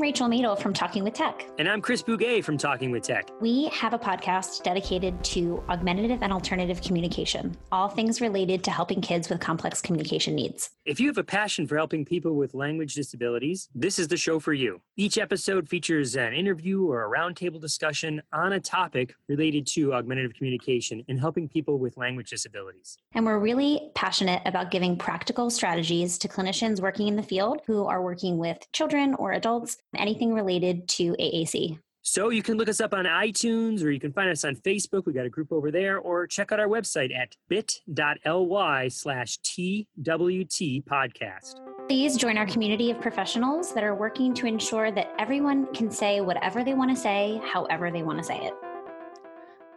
I'm Rachel Madel from Talking with Tech. And I'm Chris Bugaj from Talking with Tech. We have a podcast dedicated to augmentative and alternative communication, all things related to helping kids with complex communication needs. If you have a passion for helping people with language disabilities, this is the show for you. Each episode features an interview or a roundtable discussion on a topic related to augmentative communication and helping people with language disabilities. And we're really passionate about giving practical strategies to clinicians working in the field who are working with children or adults, anything related to AAC. So you can look us up on iTunes or you can find us on Facebook. We got a group over there, or check out our website at bit.ly slash TWT podcast. Please join our community of professionals that are working to ensure that everyone can say whatever they want to say, however they want to say it.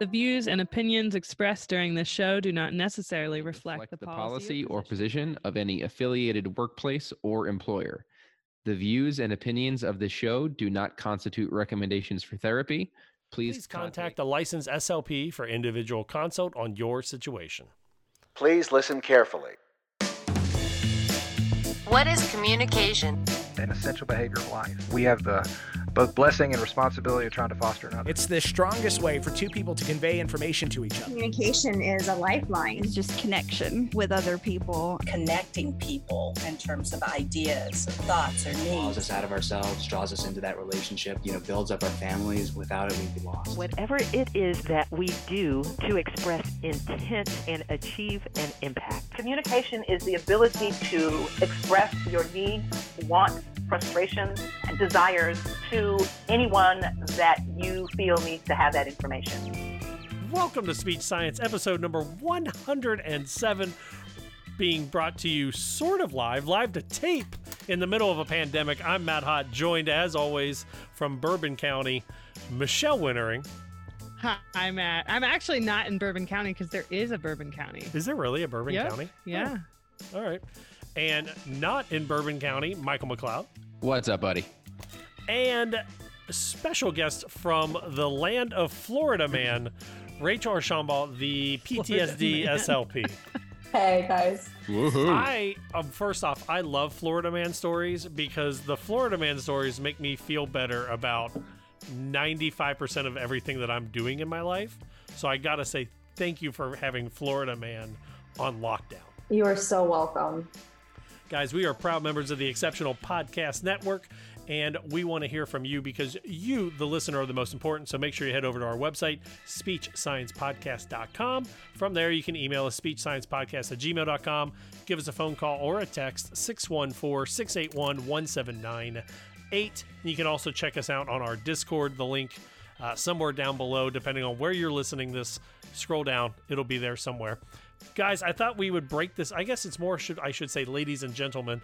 The views and opinions expressed during this show do not necessarily reflect, reflect the, the policy, policy or position of any affiliated workplace or employer. The views and opinions of the show do not constitute recommendations for therapy. Please, Please contact a licensed SLP for individual consult on your situation. Please listen carefully. What is communication? An essential behavior of life. We have the both blessing and responsibility of trying to foster another. It's the strongest way for two people to convey information to each other. Communication is a lifeline. It's just connection with other people. Connecting people in terms of ideas, thoughts, or needs. Draws us out of ourselves, draws us into that relationship, you know, builds up our families. Without it, we'd be lost. Whatever it is that we do to express intent and achieve an impact. Communication is the ability to express your needs, wants, frustrations, and desires to anyone that you feel needs to have that information. Welcome to Speech Science, episode number 107, being brought to you sort of live, live to tape in the middle of a pandemic. I'm Matt Hott, joined as always from Bourbon County, Michelle Wintering. Hi, Matt. I'm actually not in Bourbon County because there is a Bourbon County. Is there really a Bourbon yep. County? Yeah. Oh. All right. And not in Bourbon County, Michael McLeod. What's up, buddy? And special guest from the land of Florida man, Rachel Archambault, the PTSD SLP. Hey guys. Woohoo. I um, first off, I love Florida man stories because the Florida man stories make me feel better about 95% of everything that I'm doing in my life. So I got to say thank you for having Florida man on lockdown. You are so welcome. Guys, we are proud members of the Exceptional Podcast Network, and we want to hear from you because you, the listener, are the most important. So make sure you head over to our website, speechsciencepodcast.com. From there, you can email us, speechsciencepodcast at gmail.com. Give us a phone call or a text, 614 681 1798. You can also check us out on our Discord, the link uh, somewhere down below, depending on where you're listening this. Scroll down, it'll be there somewhere guys i thought we would break this. I guess it's more should i should say ladies and gentlemen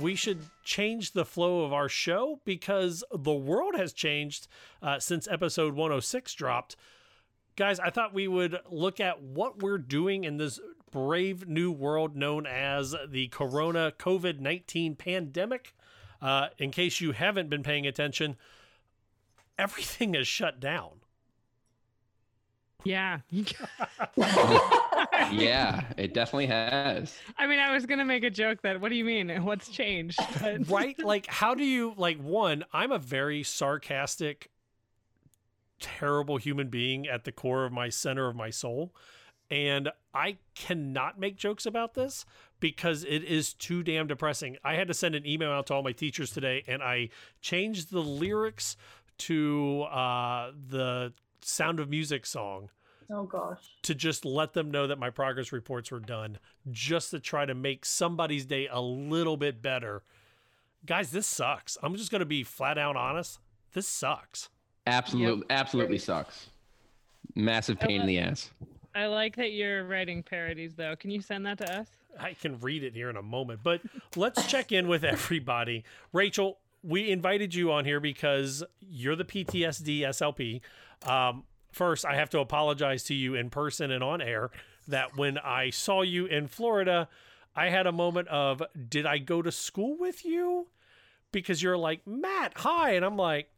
we should change the flow of our show because the world has changed uh, since episode 106 dropped. Guys i thought we would look at what we're doing in this brave new world known as the corona covid-19 pandemic. Uh, in case you haven't been paying attention everything is shut down yeah. yeah, it definitely has. I mean, I was going to make a joke that, what do you mean? What's changed? But... right? Like, how do you, like, one, I'm a very sarcastic, terrible human being at the core of my center of my soul. And I cannot make jokes about this because it is too damn depressing. I had to send an email out to all my teachers today and I changed the lyrics to uh, the Sound of Music song. Oh gosh. To just let them know that my progress reports were done, just to try to make somebody's day a little bit better. Guys, this sucks. I'm just going to be flat out honest. This sucks. Absolutely, yep. absolutely sucks. Massive pain in the ass. I like that you're writing parodies, though. Can you send that to us? I can read it here in a moment, but let's check in with everybody. Rachel, we invited you on here because you're the PTSD SLP. Um, first, I have to apologize to you in person and on air that when I saw you in Florida, I had a moment of, did I go to school with you? Because you're like, Matt, hi. And I'm like,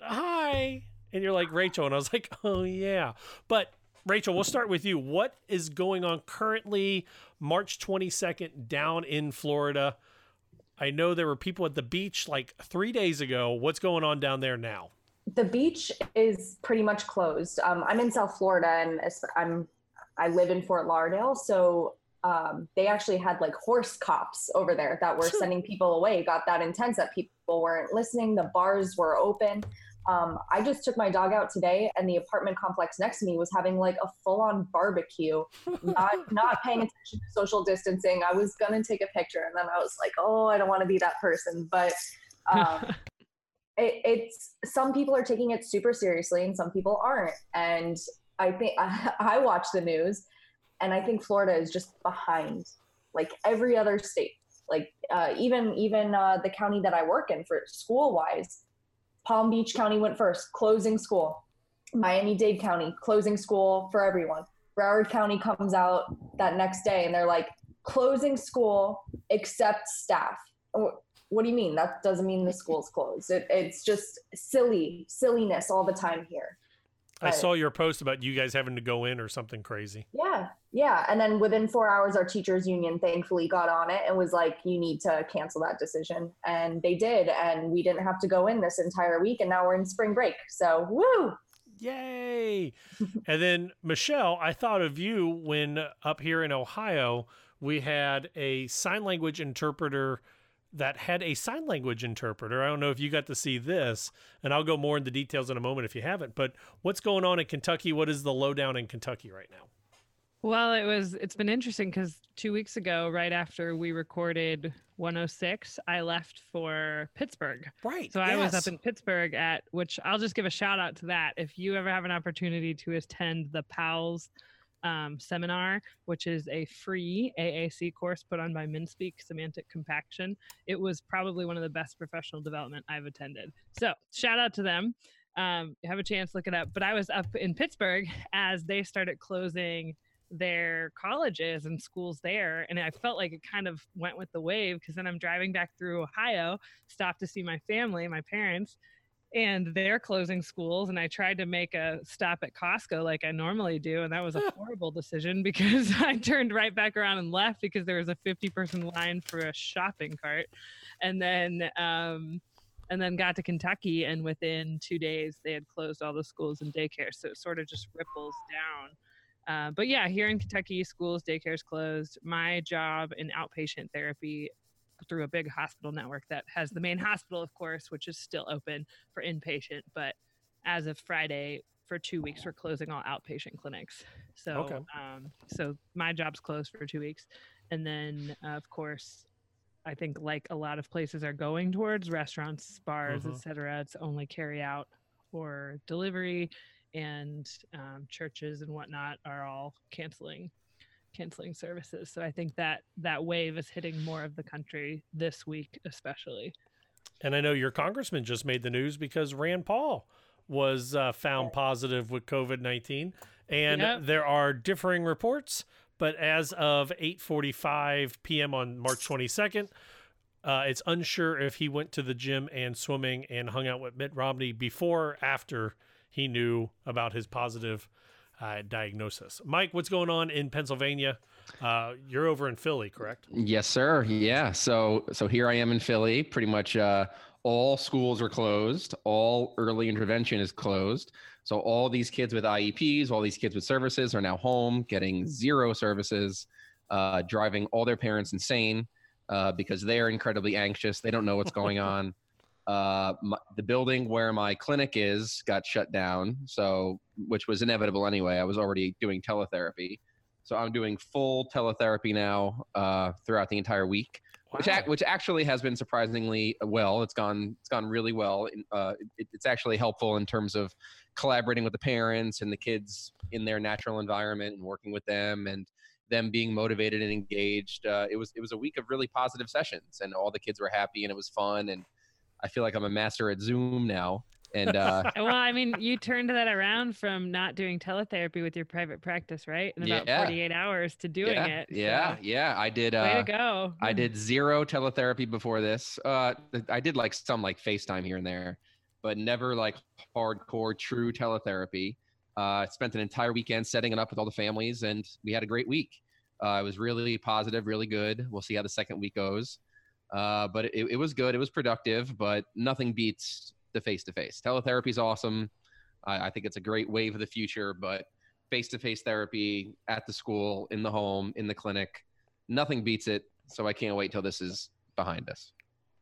hi. And you're like, Rachel. And I was like, oh, yeah. But Rachel, we'll start with you. What is going on currently, March 22nd, down in Florida? I know there were people at the beach like three days ago. What's going on down there now? The beach is pretty much closed. Um, I'm in South Florida, and I'm I live in Fort Lauderdale, so um, they actually had like horse cops over there that were sending people away. It got that intense that people weren't listening. The bars were open. Um, I just took my dog out today, and the apartment complex next to me was having like a full-on barbecue, not not paying attention to social distancing. I was gonna take a picture, and then I was like, "Oh, I don't want to be that person." But um, it, it's some people are taking it super seriously, and some people aren't. And I think I, I watch the news, and I think Florida is just behind, like every other state. Like uh, even even uh, the county that I work in for school wise Palm Beach County went first, closing school. Miami Dade County, closing school for everyone. Broward County comes out that next day and they're like, closing school except staff. Oh, what do you mean? That doesn't mean the school's closed. It, it's just silly, silliness all the time here. I saw your post about you guys having to go in or something crazy. Yeah. Yeah. And then within four hours, our teachers union thankfully got on it and was like, you need to cancel that decision. And they did. And we didn't have to go in this entire week. And now we're in spring break. So, woo. Yay. and then, Michelle, I thought of you when up here in Ohio, we had a sign language interpreter that had a sign language interpreter. I don't know if you got to see this, and I'll go more into details in a moment if you haven't. But what's going on in Kentucky? What is the lowdown in Kentucky right now? Well, it was it's been interesting because two weeks ago, right after we recorded 106, I left for Pittsburgh. Right. So yes. I was up in Pittsburgh at which I'll just give a shout out to that. If you ever have an opportunity to attend the PALS um, seminar, which is a free AAC course put on by MinSpeak Semantic Compaction. It was probably one of the best professional development I've attended. So shout out to them. Um, have a chance, look it up. But I was up in Pittsburgh as they started closing their colleges and schools there and i felt like it kind of went with the wave because then i'm driving back through ohio stopped to see my family my parents and they're closing schools and i tried to make a stop at costco like i normally do and that was a horrible decision because i turned right back around and left because there was a 50 person line for a shopping cart. And then um, and then got to kentucky and within two days they had closed all the schools and daycare. So it sort of just ripples down. Uh, but yeah, here in Kentucky, schools, daycares closed. My job in outpatient therapy through a big hospital network that has the main hospital, of course, which is still open for inpatient. But as of Friday, for two weeks, we're closing all outpatient clinics. So, okay. um, so my job's closed for two weeks, and then uh, of course, I think like a lot of places are going towards restaurants, bars, mm-hmm. etc. It's only carry out or delivery, and um, churches and whatnot are all canceling canceling services. So I think that that wave is hitting more of the country this week, especially. And I know your congressman just made the news because Rand Paul was uh, found positive with COVID nineteen, and yep. there are differing reports. But as of eight forty five p.m. on March twenty second. Uh, it's unsure if he went to the gym and swimming and hung out with Mitt Romney before or after he knew about his positive uh, diagnosis. Mike, what's going on in Pennsylvania? Uh, you're over in Philly, correct? Yes, sir. Yeah. So so here I am in Philly. Pretty much uh, all schools are closed. All early intervention is closed. So all these kids with IEPs, all these kids with services are now home, getting zero services, uh, driving all their parents insane uh, because they're incredibly anxious. They don't know what's going on. Uh, my, the building where my clinic is got shut down, so which was inevitable anyway. I was already doing teletherapy, so I'm doing full teletherapy now uh, throughout the entire week, wow. which which actually has been surprisingly well. It's gone it's gone really well. Uh, it, it's actually helpful in terms of collaborating with the parents and the kids in their natural environment and working with them and them being motivated and engaged. Uh, it was it was a week of really positive sessions, and all the kids were happy, and it was fun and I feel like I'm a master at Zoom now. And uh, well, I mean, you turned that around from not doing teletherapy with your private practice, right? In about yeah. 48 hours to doing yeah. it. So. Yeah, yeah. I did. Way uh, to go. I did zero teletherapy before this. Uh, I did like some like FaceTime here and there, but never like hardcore true teletherapy. Uh, spent an entire weekend setting it up with all the families, and we had a great week. Uh, it was really positive, really good. We'll see how the second week goes. Uh, but it, it was good. It was productive, but nothing beats the face to face. Teletherapy is awesome. I, I think it's a great wave of the future, but face to face therapy at the school, in the home, in the clinic, nothing beats it. So I can't wait till this is behind us.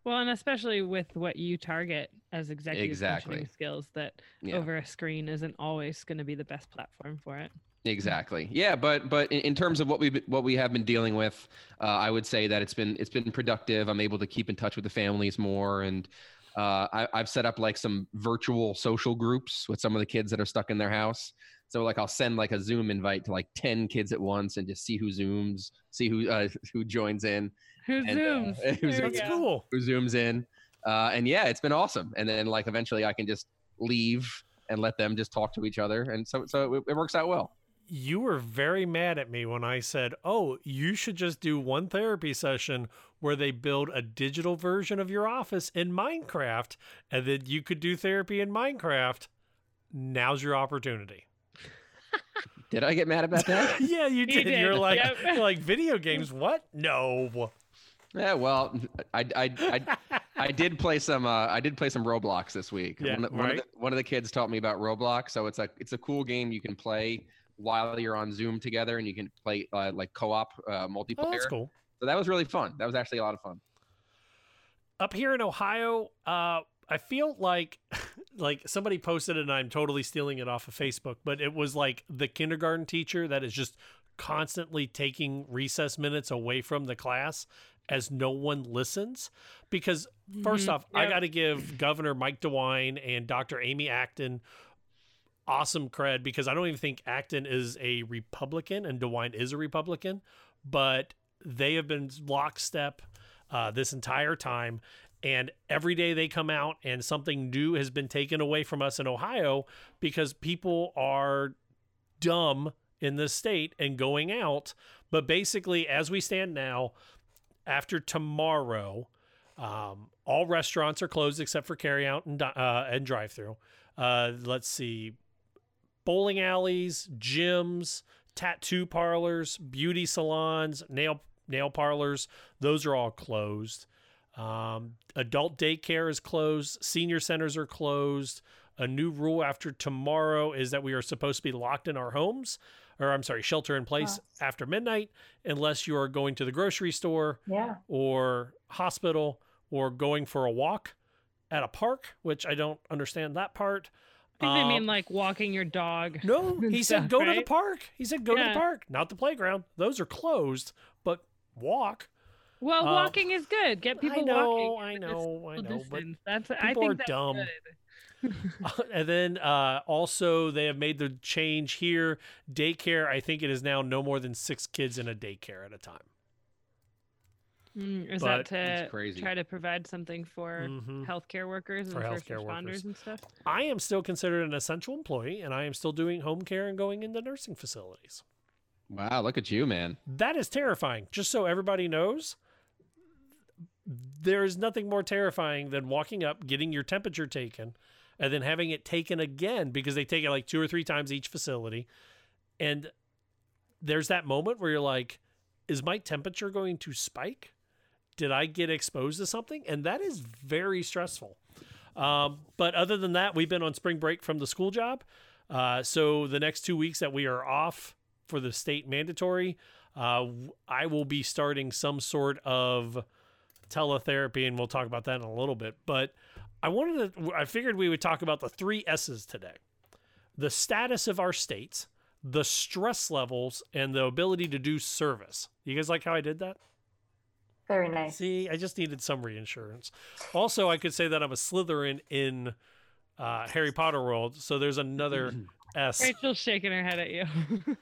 Well, and especially with what you target as executive Exactly. skills, that Yeah. over a screen isn't always going to be the best platform for it. Exactly. Yeah, but but in, in terms of what we what we have been dealing with, uh, I would say that it's been it's been productive. I'm able to keep in touch with the families more, and uh, I, I've set up like some virtual social groups with some of the kids that are stuck in their house. So like I'll send like a Zoom invite to like ten kids at once and just see who zooms, see who uh, who joins in, Who and, uh, zooms? who zooms- go. cool. who zooms in, uh, and yeah, it's been awesome. And then like eventually I can just leave and let them just talk to each other, and so so it, it works out well. You were very mad at me when I said, "Oh, you should just do one therapy session where they build a digital version of your office in Minecraft, and then you could do therapy in Minecraft." Now's your opportunity. Did I get mad about that? yeah, you You did. You're like, yep. you're like video games. What? No. Yeah, well, I, I, I, I did play some. Uh, I did play some Roblox this week. Yeah, one, of the, one, of right. the, one of the kids taught me about Roblox. So it's a it's a cool game you can play while you're on Zoom together, and you can play uh, like co-op uh, multiplayer. Oh, that's cool. So that was really fun. That was actually a lot of fun. up here in Ohio, uh, I feel like like somebody posted it and I'm totally stealing it off of Facebook, but it was like the kindergarten teacher that is just constantly taking recess minutes away from the class as no one listens. Because 1st Mhm, off, I got to give Governor Mike DeWine and Dr. Amy Acton awesome cred because I don't even think Acton is a Republican and DeWine is a Republican, but they have been lockstep uh, this entire time. And every day they come out and something new has been taken away from us in Ohio because people are dumb in this state and going out. But basically, as we stand now, after tomorrow, um, all restaurants are closed except for carry out and, uh, and drive through. Uh, let's see, bowling alleys, gyms, tattoo parlors, beauty salons, nail nail parlors, those are all closed. Um, adult daycare is closed. Senior centers are closed. A new rule after tomorrow is that we are supposed to be locked in our homes, or I'm sorry, shelter in place after midnight, unless you are going to the grocery store Yeah. or hospital or going for a walk at a park, which I don't understand that part. I think they Um, mean like walking your dog. no, he said stuff, go to the park. He said go to the park, not the playground. Those are closed, but walk. Well, Uh, walking is good. Get people I know, walking. I know, I know, but. That's I people think are that's dumb. good. and then uh, also they have made the change here. Daycare, I think it is now no more than six kids in a daycare at a time. Mm, is But- that to crazy. try to provide something for Mhm. healthcare workers For and first healthcare responders workers. and stuff? I am still considered an essential employee, and I am still doing home care and going into nursing facilities. Wow, look at you, man. That is terrifying. Just so everybody knows, there is nothing more terrifying than walking up, getting your temperature taken, and then having it taken again because they take it like two or three times each facility. And there's that moment where you're like, is my temperature going to spike? Did I get exposed to something? And that is very stressful. Um, but other than that, we've been on spring break from the school job. Uh, so the next two weeks that we are off for the state mandatory, uh, I will be starting some sort of teletherapy, and we'll talk about that in a little bit. But I wanted to, I figured we would talk about the three S's today the status of our states, the stress levels, and the ability to do service. You guys like how I did that? Very nice. See, I just needed some reinsurance. Also, I could say that I'm a Slytherin in uh, Harry Potter world, so there's another S. Rachel's shaking her head at you. I'm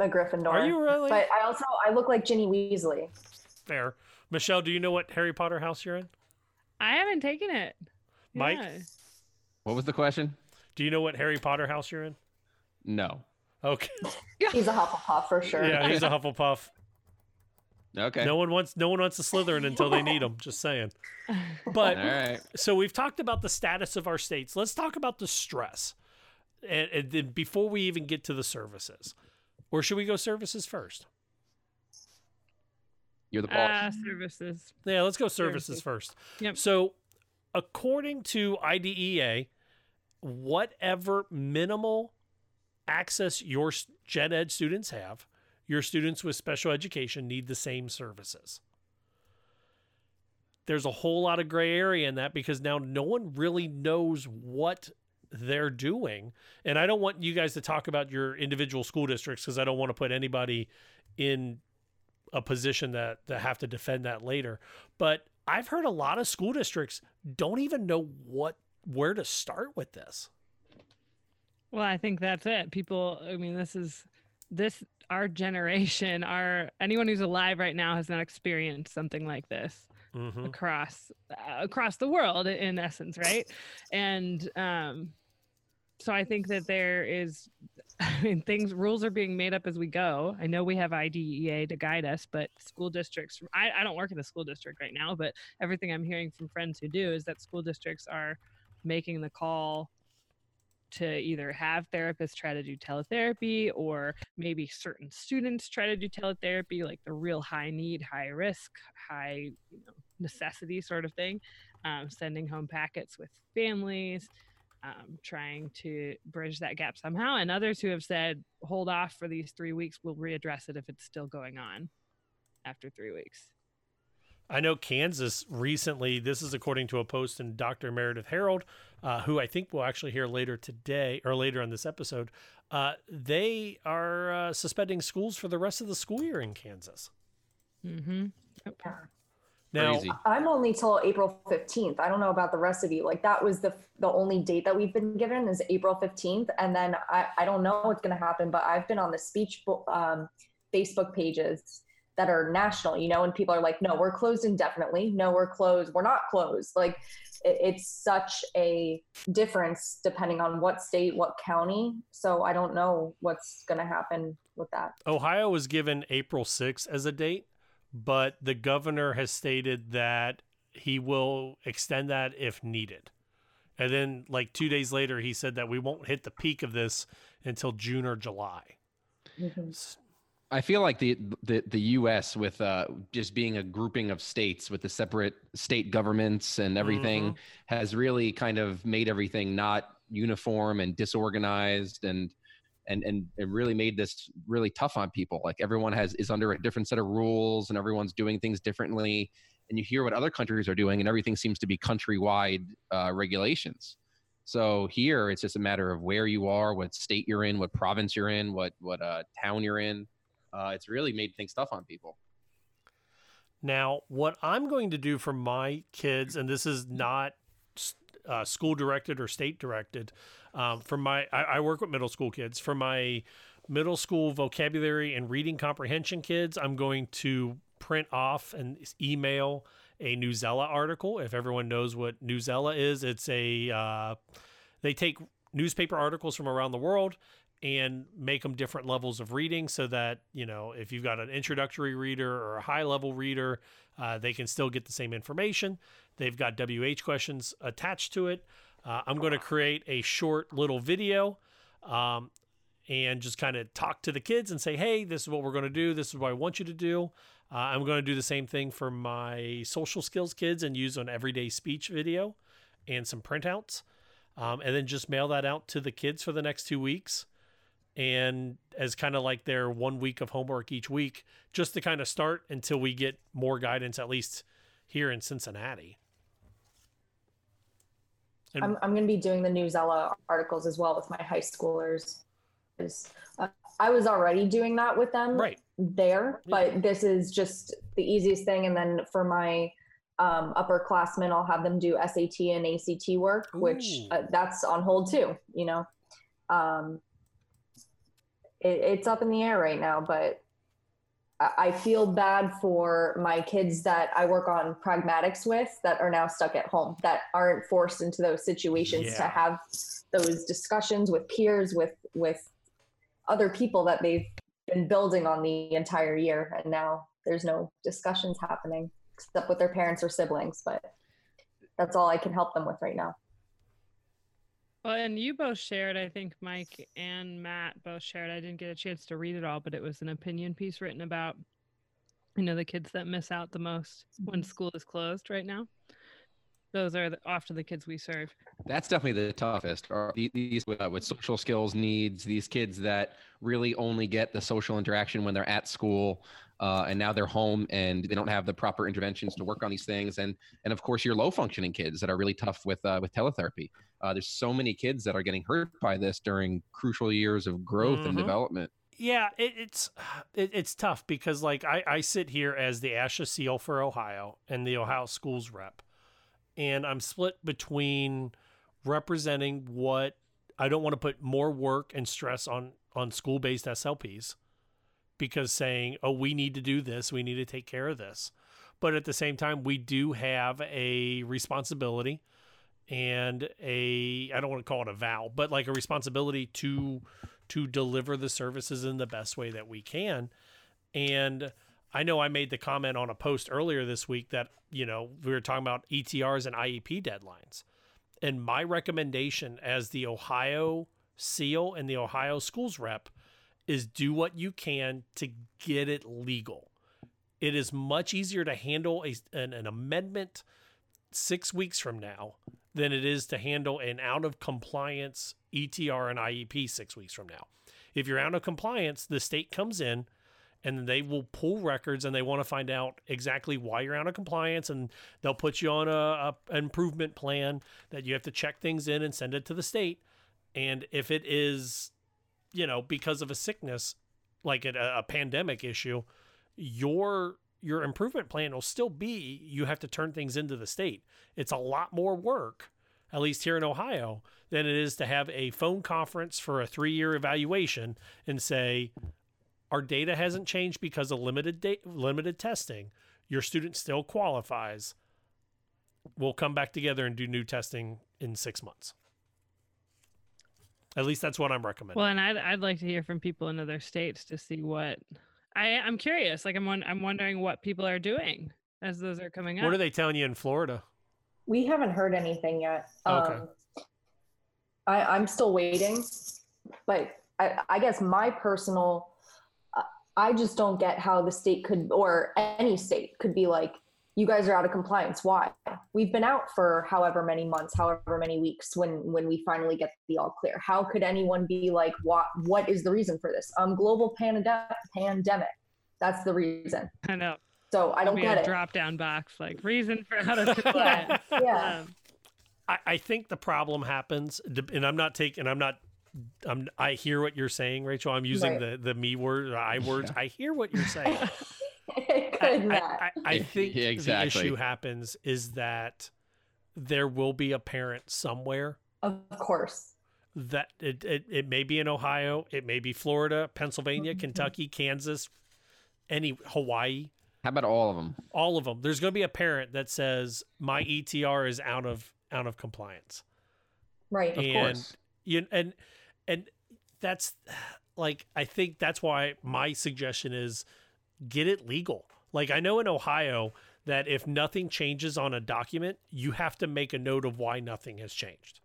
a Gryffindor. Are you really? But I also I look like Ginny Weasley. Fair. Michelle, do you know what Harry Potter house you're in? I haven't taken it. Mike? Yeah. What was the question? Do you know what Harry Potter house you're in? No. Okay. He's a Hufflepuff for sure. Yeah, he's a Hufflepuff. Okay. No one wants no one wants a Slytherin until they need them. Just saying. But All right. so we've talked about the status of our states. Let's talk about the stress, and, and then before we even get to the services, or should we go services first? You're the boss. Uh, services. Yeah, let's go services first. Yep. So, according to IDEA, whatever minimal access your gen ed students have, your students with special education need the same services. There's a whole lot of gray area in that because now no one really knows what they're doing. And I don't want you guys to talk about your individual school districts because I don't want to put anybody in a position that that have to defend that later. But I've heard a lot of school districts don't even know what where to start with this. Well, I think that's it. People, I mean, this is this our generation, our anyone who's alive right now has not experienced something like this Mhm. across uh, across the world in essence, right? And um so I think that there is I mean things rules are being made up as we go. I know we have IDEA to guide us, but school districts I, I don't work in a school district right now, but everything I'm hearing from friends who do is that school districts are making the call to either have therapists try to do teletherapy or maybe certain students try to do teletherapy like the real high need high risk high you know necessity sort of thing. Um, sending home packets with families um, trying to bridge that gap somehow. And others who have said hold off for these three weeks we'll readdress it if it's still going on after three weeks I know Kansas recently, this is according to a post in Dr. Meredith Harold, uh, who I think we'll actually hear later today or later on this episode. Uh, they are uh, suspending schools for the rest of the school year in Kansas. mm-hmm Okay. Now, Crazy. I'm only till April 15th. I don't know about the rest of you. Like that was the the only date that we've been given is April 15th, and then I I don't know what's gonna happen, but I've been on the speech bo- um, Facebook pages that are national, you know, and people are like, no, we're closed indefinitely. No, we're closed. We're not closed. Like it, it's such a difference depending on what state, what county. So I don't know what's gonna happen with that. Ohio was given April 6th as a date, but the governor has stated that he will extend that if needed. And then, like two days later, he said that we won't hit the peak of this until June or July. Mm-hmm. I feel like the the the U.S. with uh, just being a grouping of states with the separate state governments and everything Mhm. has really kind of made everything not uniform and disorganized and and and it really made this really tough on people. Like everyone has is under a different set of rules and everyone's doing things differently. And you hear what other countries are doing, and everything seems to be countrywide uh, regulations. So here, it's just a matter of where you are, what state you're in, what province you're in, what what uh, town you're in. Uh, it's really made things tough on people. Now, what I'm going to do for my kids, and this is not uh, school directed or state directed, um, for my I, I work with middle school kids. For my middle school vocabulary and reading comprehension kids, I'm going to print off and email a Newsella article. If everyone knows what Newsella is, it's a uh, they take newspaper articles from around the world and make them different levels of reading so that you know if you've got an introductory reader or a high level reader uh, they can still get the same information. They've got wh questions attached to it. Uh, i'm going to create a short little video um, and just kind of talk to the kids and say hey this is what we're going to do. This is what i want you to do. Uh, i'm going to do the same thing for my social skills kids and use an everyday speech video and some printouts um, and then just mail that out to the kids for the next two weeks and as kind of like their one week of homework each week, just to kind of start until we get more guidance, at least here in Cincinnati. And- I'm, I'm going to be doing the Newsella articles as well with my high schoolers. uh, I was already doing that with them right there, but this is just the easiest thing. And then for my um, upperclassmen, I'll have them do SAT and ACT work, which uh, that's on hold too. You know, um, it, it's up in the air right now, but I, I feel bad for my kids that I work on pragmatics with that are now stuck at home, that aren't forced into those situations to have those discussions with peers, with with other people that they've been building on the entire year, and now there's no discussions happening except with their parents or siblings. But that's all I can help them with right now. Well, and you both shared, I think Mike and Matt both shared. I didn't get a chance to read it all, but it was an opinion piece written about you know the kids that miss out the most when mm-hmm. school is closed right now those are the, often the kids we serve That's definitely the toughest. Are these with, uh, with social skills needs, these kids that really only get the social interaction when they're at school, uh, and now they're home and they don't have the proper interventions to work on these things. And and of course, your low functioning kids that are really tough with uh, with teletherapy. Uh, there's so many kids that are getting hurt by this during crucial years of growth and Mhm. development. Yeah, it, it's it, it's tough because like I, I sit here as the ASHA SEAL for Ohio and the Ohio schools rep, and I'm split between representing what I don't want to put more work and stress on on school based SLPs because saying oh we need to do this we need to take care of this, but at the same time we do have a responsibility and a I don't want to call it a vow, but like a responsibility to to deliver the services in the best way that we can. And I know I made the comment on a post earlier this week that, you know, we were talking about ETRs and IEP deadlines. And my recommendation as the Ohio SEAL and the Ohio schools rep is do what you can to get it legal. It is much easier to handle a, an, an amendment six weeks from now than it is to handle an out of compliance ETR and IEP six weeks from now. If you're out of compliance, the state comes in and they will pull records and they want to find out exactly why you're out of compliance and they'll put you on a, a improvement plan that you have to check things in and send it to the state. And if it is, you know, because of a sickness, like a, a pandemic issue, your your improvement plan will still be you have to turn things into the state. It's a lot more work, at least here in Ohio, than it is to have a phone conference for a three year evaluation and say, our data hasn't changed because of limited da- limited testing. Your student still qualifies. We'll come back together and do new testing in six months. At least that's what I'm recommending. well and I'd, I'd like to hear from people in other states to see what i i'm curious like i'm won- i'm wondering what people are doing as those are coming up what are they telling you in Florida? We haven't heard anything yet. Okay. Um, I, I'm still waiting, but I, I guess my personal, I just don't get how the state could, or any state could be like, you guys are out of compliance. Why? We've been out for however many months, however many weeks when when we finally get the all clear. How could anyone be like, what what is the reason for this? Um, global pandemic. Pandemic. That's the reason. i know So I don't Be get a it. drop down box like reason for out of compliance Yeah. Um, I, I think the problem happens, and I'm not taking, I'm not, I'm, I hear what you're saying, Rachel. I'm using Right. the the me word, or I words. I hear what you're saying. It I, could I, not. I, I think Yeah, the exactly. issue happens is that there will be a parent somewhere Of course. that it, it, it may be in Ohio, it may be Florida, Pennsylvania, mm-hmm. Kentucky, Kansas, any Hawaii, How about all of them? all of them. There's going to be a parent that says my ETR is out of out of compliance. Right. Of course. you and and that's like I think that's why my suggestion is get it legal. Like I know in Ohio that if nothing changes on a document, you have to make a note of why nothing has changed.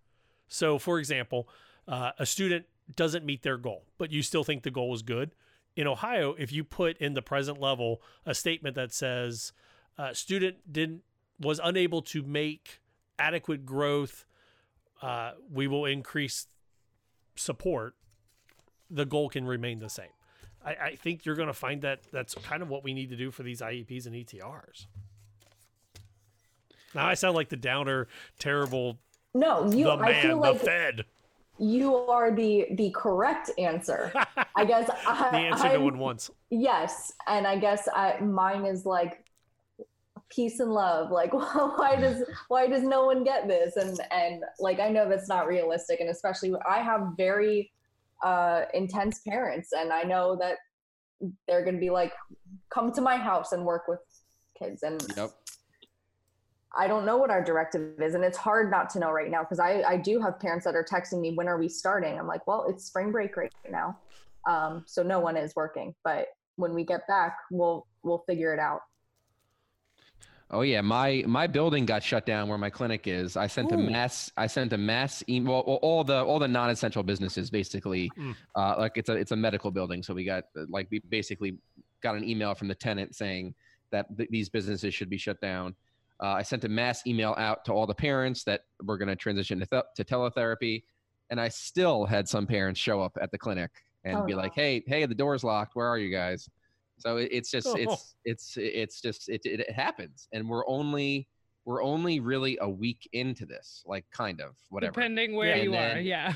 So, for example, uh, a student doesn't meet their goal, but you still think the goal is good. In Ohio, if you put in the present level a statement that says uh, student didn't was unable to make adequate growth, uh, we will increase support. The goal can remain the same. I, I think you're going to find that that's kind of what we need to do for these IEPs and ETRs. Now I sound like the downer, terrible No, you. the I man, feel like Fed. you are the the correct answer. I guess I, The answer no I'm- one wants. Yes, and I guess I, mine is like peace and love. Like, why does why does no one get this? And and like I know that's not realistic, and especially I have very uh, intense parents, and I know that they're going to be like, come to my house and work with kids, and Yep. I don't know what our directive is, and it's hard not to know right now because I, I do have parents that are texting me, when are we starting? I'm like, well, it's spring break right now, um, so no one is working. But when we get back, we'll we'll figure it out. Oh yeah, my my building got shut down where my clinic is. I sent a mass I sent a mass email. Well, all the all the non-essential businesses basically. Mm. Uh, like it's a it's a medical building, so we got uh, like we basically got an email from the tenant saying that th- these businesses should be shut down. Uh, I sent a mass email out to all the parents that we're going to transition to, th- to teletherapy, and I still had some parents show up at the clinic and Oh, be like, "Hey, hey, the door's locked. Where are you guys?" So it's just Oh. it's it's it's just it, it it happens, and we're only we're only really a week into this, like kind of whatever. Depending where And you are, yeah.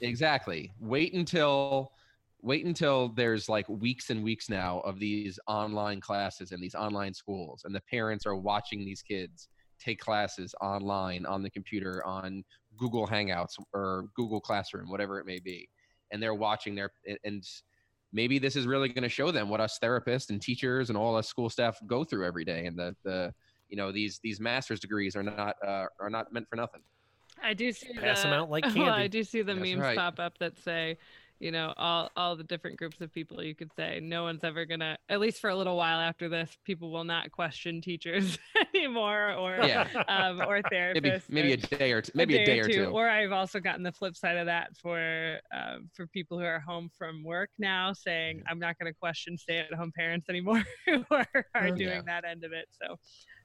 Exactly. Wait until wait until there's like weeks and weeks now of these online classes and these online schools and the parents are watching these kids take classes online on the computer on Google Hangouts or Google Classroom whatever it may be and they're watching their and maybe this is really going to show them what us therapists and teachers and all us school staff go through every day and the the you know these these master's degrees are not uh, are not meant for nothing I do see Pass 'em the, out like well, candy. I do see the That's memes right. pop up that say, you know, all all the different groups of people you could say no one's ever gonna at least for a little while after this, people will not question teachers anymore or Yeah. um or therapists. maybe maybe or- a day or two, maybe a day, or two. Or I've also gotten the flip side of that for um, for people who are home from work now, saying I'm not going to question stay-at-home parents anymore who are, are Mm, doing yeah. that end of it. So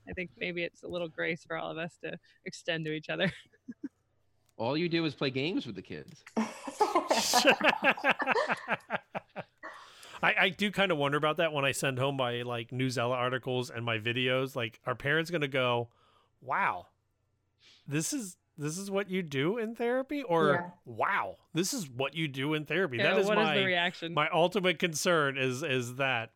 I think maybe it's a little grace for all of us to extend to each other. All you do is play games with the kids. I, I do kind of wonder about that when I send home my like Newsella articles and my videos. Like, are parents going to go, "Wow, this is this is what you do in therapy," or Yeah. "Wow, this is what you do in therapy"? Yeah, that is what is my the reaction? my ultimate concern is is that.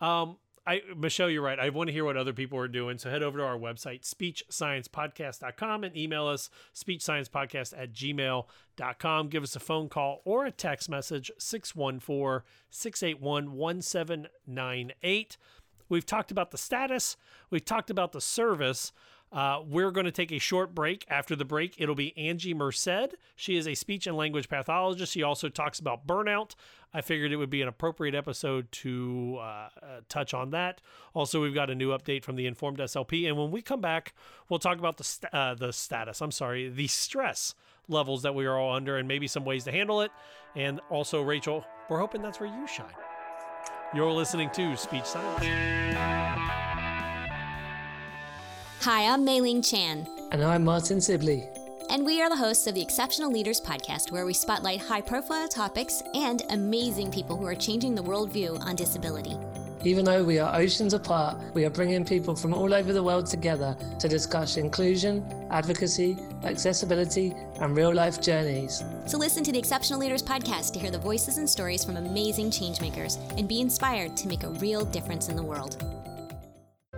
Um, I Michelle, you're right. I want to hear what other people are doing. So head over to our website, speechsciencepodcast.com, and email us speechsciencepodcast at gmail.com. Give us a phone call or a text message, 614 681 1798. We've talked about the status, we've talked about the service. Uh, we're going to take a short break. After the break, it'll be Angie Merced. She is a speech and language pathologist. She also talks about burnout. I figured it would be an appropriate episode to uh, uh, touch on that. Also, we've got a new update from the Informed SLP, and when we come back, we'll talk about the st- uh, the status. I'm sorry, the stress levels that we are all under, and maybe some ways to handle it. And also, Rachel, we're hoping that's where you shine. You're listening to Speech Science. Hi, I'm Mei Ling Chan, And I'm Martin Sibley. and we are the hosts of the Exceptional Leaders Podcast, where we spotlight high profile topics and amazing people who are changing the worldview on disability. Even though we are oceans apart, we are bringing people from all over the world together to discuss inclusion, advocacy, accessibility, and real life journeys. So listen to the Exceptional Leaders Podcast to hear the voices and stories from amazing changemakers and be inspired to make a real difference in the world.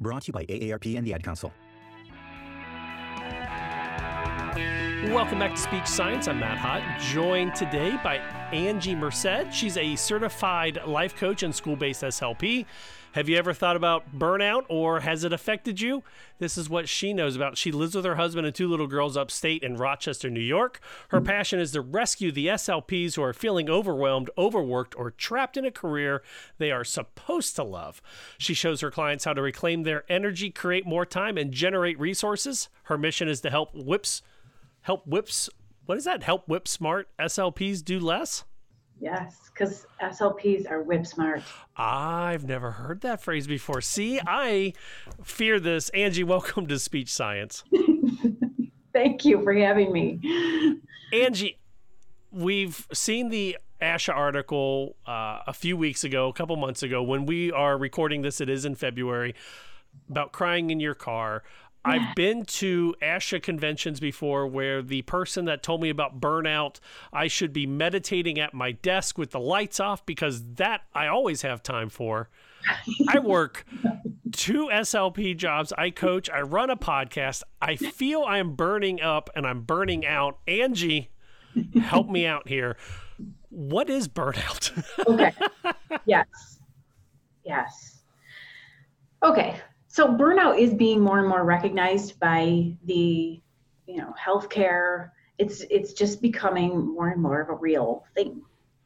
Brought to you by AARP and the Ad Council. Welcome back to Speech Science. I'm Matt Hott, joined today by Angie Merced. She's a certified life coach and school based SLP. Have you ever thought about burnout or has it affected you? This is what she knows about. She lives with her husband and two little girls upstate in Rochester, New York. Her mm-hmm. passion is to rescue the SLPs who are feeling overwhelmed, overworked, or trapped in a career they are supposed to love. She shows her clients how to reclaim their energy, create more time, and generate resources. Her mission is to help whips help whips what is that help whip smart slps do less Yes, because SLPs are whip smart. i've never heard that phrase before. See i fear this. Angie welcome to speech science. Thank you for having me. angie we've seen the asha article uh, a few weeks ago a couple months ago. When we are recording this it is in february about crying in your car I've been to ASHA conventions before where the person that told me about burnout, I should be meditating at my desk with the lights off because that I always have time for. I work two SLP jobs. I coach, I run a podcast. I feel I am burning up and I'm burning out. Angie, help me out here. What is burnout? okay. Yes. Yes. Okay, so burnout is being more and more recognized by the, you know, healthcare. It's it's just becoming more and more of a real thing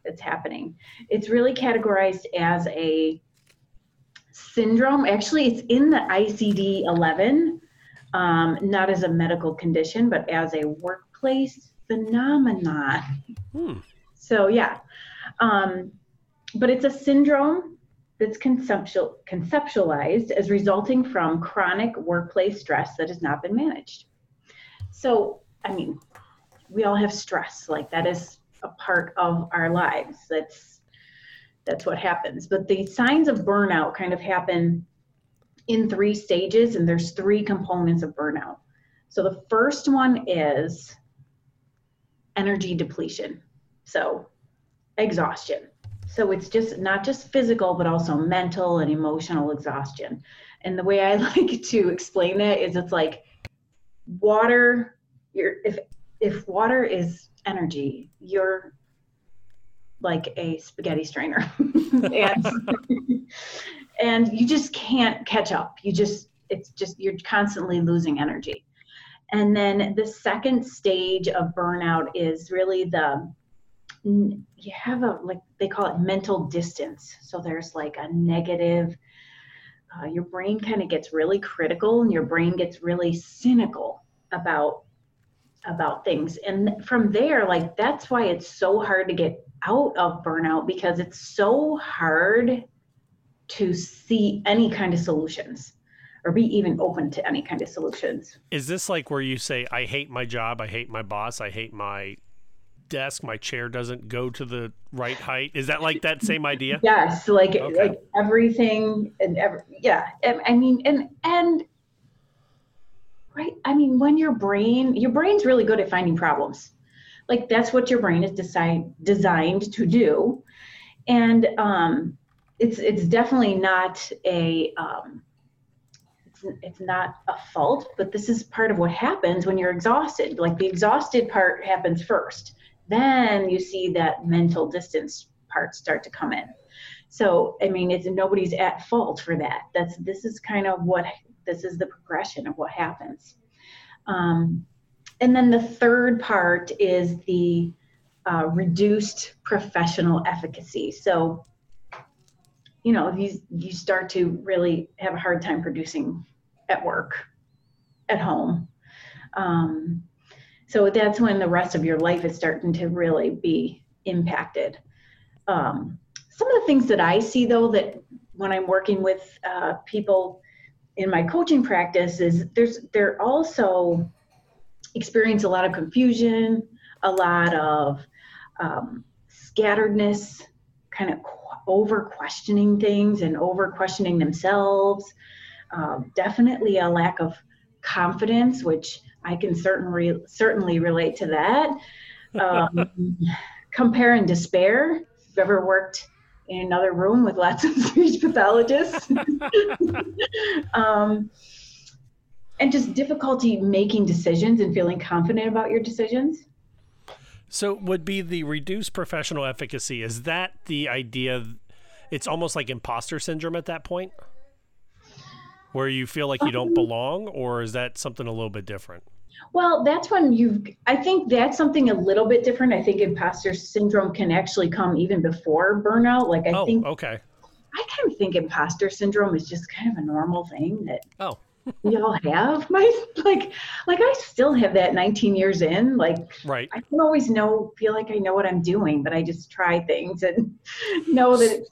that's happening. It's really categorized as a syndrome. Actually, it's in the ICD 11, um, not as a medical condition, but as a workplace phenomenon. Hmm. So yeah, um, but it's a syndrome that's conceptual, conceptualized as resulting from chronic workplace stress that has not been managed. So, I mean, we all have stress, like that is a part of our lives. That's that's what happens. But the signs of burnout kind of happen in three stages, and there's three components of burnout. So the first one is energy depletion. So exhaustion. So it's just not just physical, but also mental and emotional exhaustion. And the way I like to explain that is it's like water, you're, if, if water is energy, you're like a spaghetti strainer. and, and you just can't catch up. You just, it's just, you're constantly losing energy. And then the second stage of burnout is really the you have a like they call it mental distance. So there's like a negative uh, your brain kind of gets really critical and your brain gets really cynical about about things. And from there like that's why it's so hard to get out of burnout because it's so hard to see any kind of solutions or be even open to any kind of solutions. Is this like where you say i hate my job i hate my boss i hate my desk, my chair doesn't go to the right height. Is that like that same idea? Yes, like okay. like everything and every yeah. I mean, and and right. I mean, when your brain, your brain's really good at finding problems. Like that's what your brain is designed designed to do, and um, it's it's definitely not a um, it's, it's not a fault, but this is part of what happens when you're exhausted. Like the exhausted part happens first then you see that mental distance part start to come in. So i mean it's nobody's at fault for that. That's this is kind of what this is the progression of what happens. Um, and then the third part is the uh, reduced professional efficacy. So you know you, you start to really have a hard time producing at work at home um, so that's when the rest of your life is starting to really be impacted. Um, some of the things that i see though that when i'm working with uh, people in my coaching practice is there's they're also experience a lot of confusion a lot of um, scatteredness kind of over questioning things and over questioning themselves. Um, definitely a lack of confidence which I can certainly certainly relate to that. Um, compare and despair. If you've ever worked in another room with lots of speech pathologists, um, and just difficulty making decisions and feeling confident about your decisions. So, would be the reduced professional efficacy? Is that the idea? It's almost like imposter syndrome at that point, where you feel like you don't um, belong, or is that something a little bit different? Well, that's when you've. I think that's something a little bit different. I think imposter syndrome can actually come even before burnout. Like, I oh, think, okay. I kind of think imposter syndrome is just kind of a normal thing that oh. we all have. My, like, like I still have that 19 years in. Like, right. I don't always know, feel like I know what I'm doing, but I just try things and know that it's,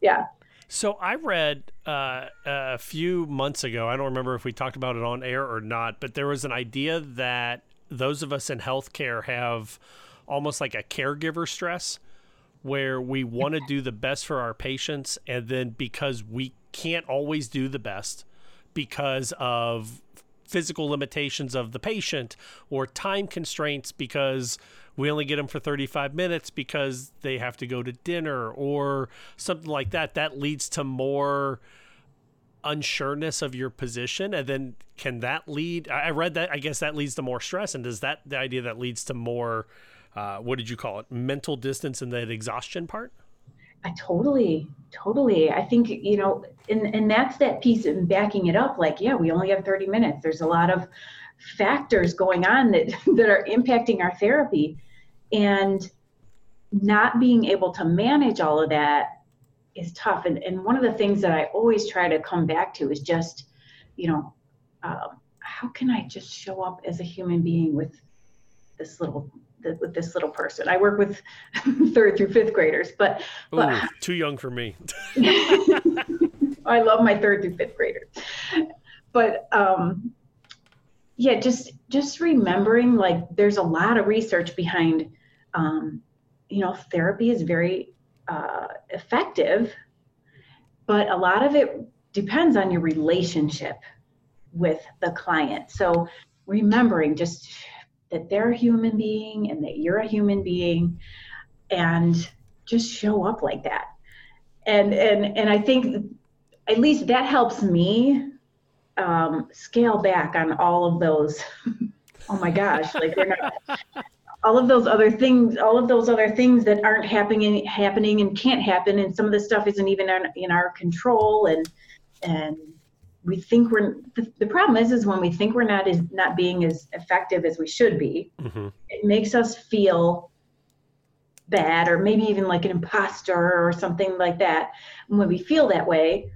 yeah. So I read uh, a few months ago. I don't remember if we talked about it on air or not, but there was an idea that those of us in healthcare have almost like a caregiver stress, where we want to do the best for our patients, and then because we can't always do the best because of physical limitations of the patient or time constraints because we only get them for 35 minutes because they have to go to dinner or something like that that leads to more unsureness of your position and then can that lead i read that i guess that leads to more stress and does that the idea that leads to more uh, what did you call it mental distance and that exhaustion part I totally, totally. I think, you know, and, and that's that piece of backing it up. Like, yeah, we only have 30 minutes. There's a lot of factors going on that, that are impacting our therapy. And not being able to manage all of that is tough. And, and one of the things that I always try to come back to is just, you know, um, how can I just show up as a human being with this little with this little person. I work with third through fifth graders, but, but too young for me. I love my third through fifth graders, but um, yeah, just just remembering like there's a lot of research behind, um, you know, therapy is very uh, effective, but a lot of it depends on your relationship with the client. So remembering just that they're a human being and that you're a human being and just show up like that and and and i think at least that helps me um, scale back on all of those oh my gosh like we're not all of those other things all of those other things that aren't happening happening and can't happen and some of the stuff isn't even in, in our control and and we think we're the, the, problem is is when we think we're not as not being as effective as we should be mm-hmm. it makes us feel bad or maybe even like an imposter or something like that and when we feel that way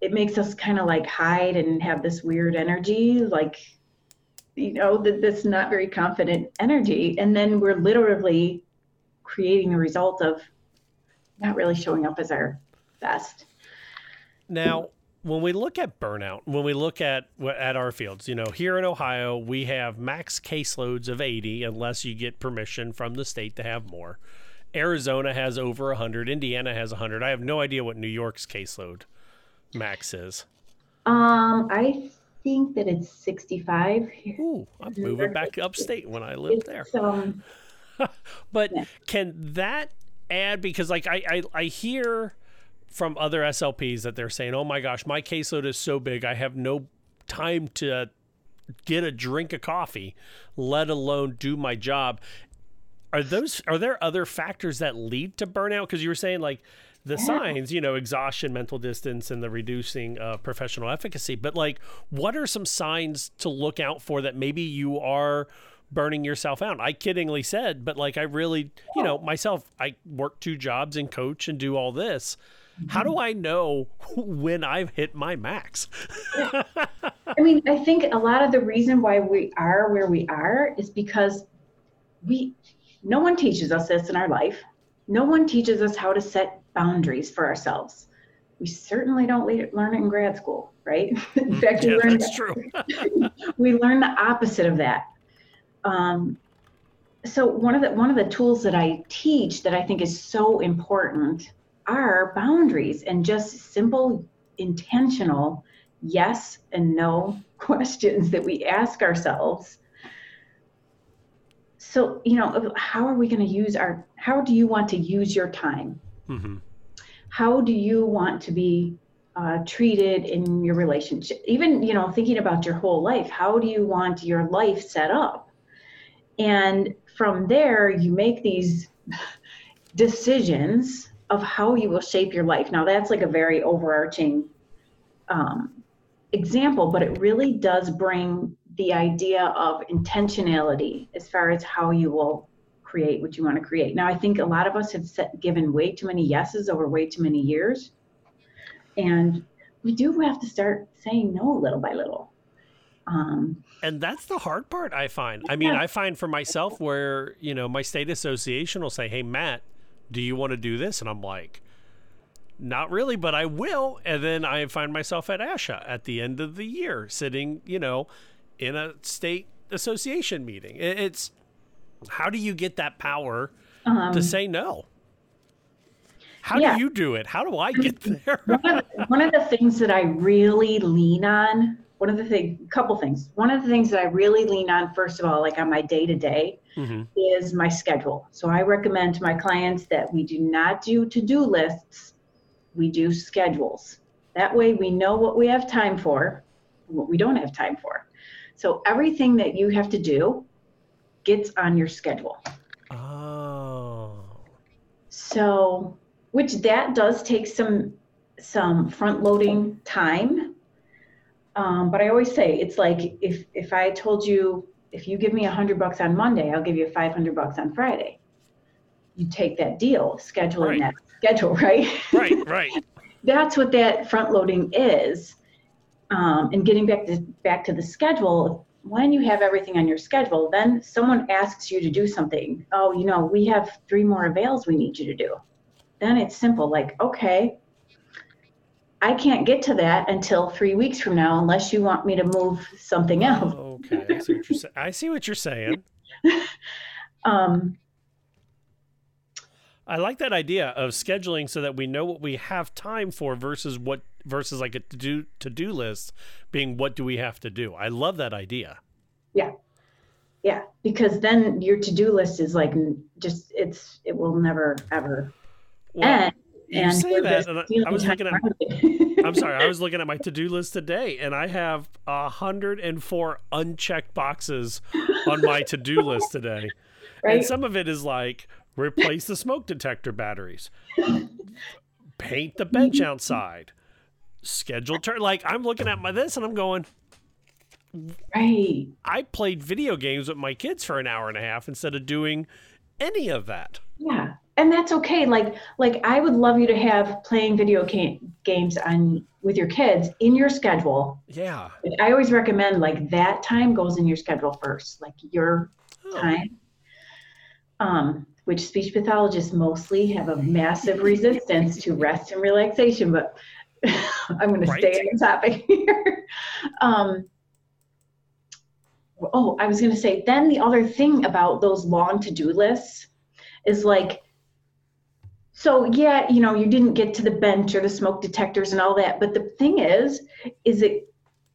it makes us kind of like hide and have this weird energy like you know this not very confident energy and then we're literally creating a result of not really showing up as our best now when we look at burnout, when we look at at our fields, you know, here in Ohio, we have max caseloads of 80 unless you get permission from the state to have more. Arizona has over 100, Indiana has 100. I have no idea what New York's caseload max is. Um, I think that it's 65. Ooh, I'm moving back upstate when I lived there. Um, but yeah. can that add because like I I, I hear from other SLPs that they're saying, "Oh my gosh, my caseload is so big, I have no time to get a drink of coffee, let alone do my job." Are those are there other factors that lead to burnout? Because you were saying like the signs, you know, exhaustion, mental distance, and the reducing uh, professional efficacy. But like, what are some signs to look out for that maybe you are burning yourself out? I kiddingly said, but like, I really, you know, myself, I work two jobs and coach and do all this. How do I know when I've hit my max? I mean, I think a lot of the reason why we are where we are is because we no one teaches us this in our life. No one teaches us how to set boundaries for ourselves. We certainly don't learn it in grad school, right? in mm, fact, yeah, we learn that's true. we learn the opposite of that. Um, so one of the one of the tools that I teach that I think is so important are boundaries and just simple, intentional yes and no questions that we ask ourselves. So, you know, how are we going to use our, how do you want to use your time? Mm-hmm. How do you want to be uh, treated in your relationship? Even, you know, thinking about your whole life, how do you want your life set up? And from there, you make these decisions of how you will shape your life. Now, that's like a very overarching um, example, but it really does bring the idea of intentionality as far as how you will create what you want to create. Now, I think a lot of us have set, given way too many yeses over way too many years. And we do have to start saying no little by little. Um, and that's the hard part I find. I mean, I find for myself where, you know, my state association will say, Hey, Matt, do you want to do this? And I'm like, not really, but I will. And then I find myself at ASHA at the end of the year, sitting, you know, in a state association meeting. It's how do you get that power um, to say no? How yeah. do you do it? How do I get there? one, of, one of the things that I really lean on one of the thing, couple things. One of the things that I really lean on, first of all, like on my day to day, is my schedule. So I recommend to my clients that we do not do to do lists, we do schedules. That way we know what we have time for, what we don't have time for. So everything that you have to do gets on your schedule. Oh. So, which that does take some some front loading time. Um, but I always say it's like if if I told you if you give me a hundred bucks on Monday, I'll give you five hundred bucks on Friday. You take that deal, scheduling Right. that schedule, right? Right, right. That's what that front loading is. Um, and getting back to back to the schedule, when you have everything on your schedule, then someone asks you to do something. Oh, you know, we have three more evals we need you to do. Then it's simple, like, okay, I can't get to that until three weeks from now unless you want me to move something else. Okay, I see what you're, I see what you're saying. Um, I like that idea of scheduling so that we know what we have time for versus what versus like a to do to do list being what do we have to do. I love that idea. yeah. Yeah, because then your to-do list is like just it's it will never ever Well, end. you and say that, and I- I was looking at- I'm sorry, I was looking at my to-do list today and I have 104 unchecked boxes on my to-do list today. Right. And some of it is like replace the smoke detector batteries. Paint the bench outside. Schedule turn like I'm looking at my this and I'm going Right. I played video games with my kids for an hour and a half instead of doing any of that. Yeah, and that's okay. Like, like I would love you to have playing video ga- games on with your kids in your schedule. Yeah. I always recommend like that time goes in your schedule first, like your time. Um, which speech pathologists mostly have a massive resistance to rest and relaxation, but I'm going to stay on topic here. Um, oh, I was going to say, then the other thing about those long to do lists is like, so yeah, you know, you didn't get to the bench or the smoke detectors and all that, but the thing is, is it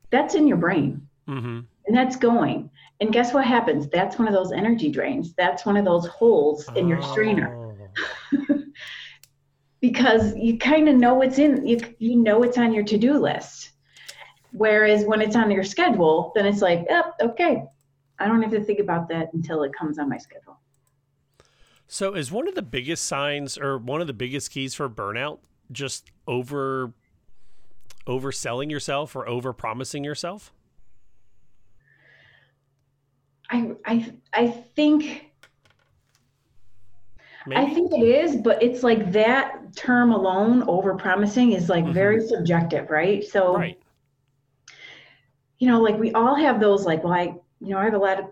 that's in your brain Mm-hmm. and that's going. And guess what happens? That's one of those energy drains. That's one of those holes in your strainer. because you kind of know what's in you you know it's on your to-do list. Whereas when it's on your schedule, then it's like, oh, okay. I don't have to think about that until it comes on my schedule. So is one of the biggest signs or one of the biggest keys for burnout just over overselling yourself or over promising yourself? I I I think I think it is, but it's like that term alone, over promising, is like very subjective, right? So, Right. you know, like we all have those, like, well, I, you know, I have a lot of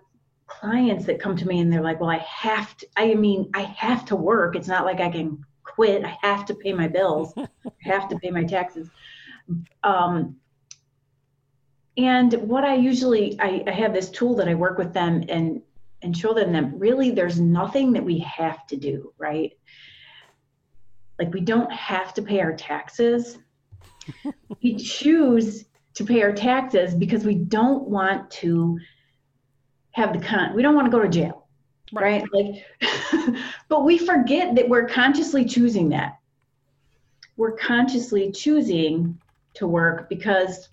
clients that come to me and they're like, well, I have to, I mean, I have to work. It's not like I can quit. I have to pay my bills, I have to pay my taxes. Um, and what I usually, I, I have this tool that I work with them and and show them that really there's nothing that we have to do, right? Like we don't have to pay our taxes. we choose to pay our taxes because we don't want to have the con we don't want to go to jail. Right? Like but we forget that we're consciously choosing that. We're consciously choosing to work because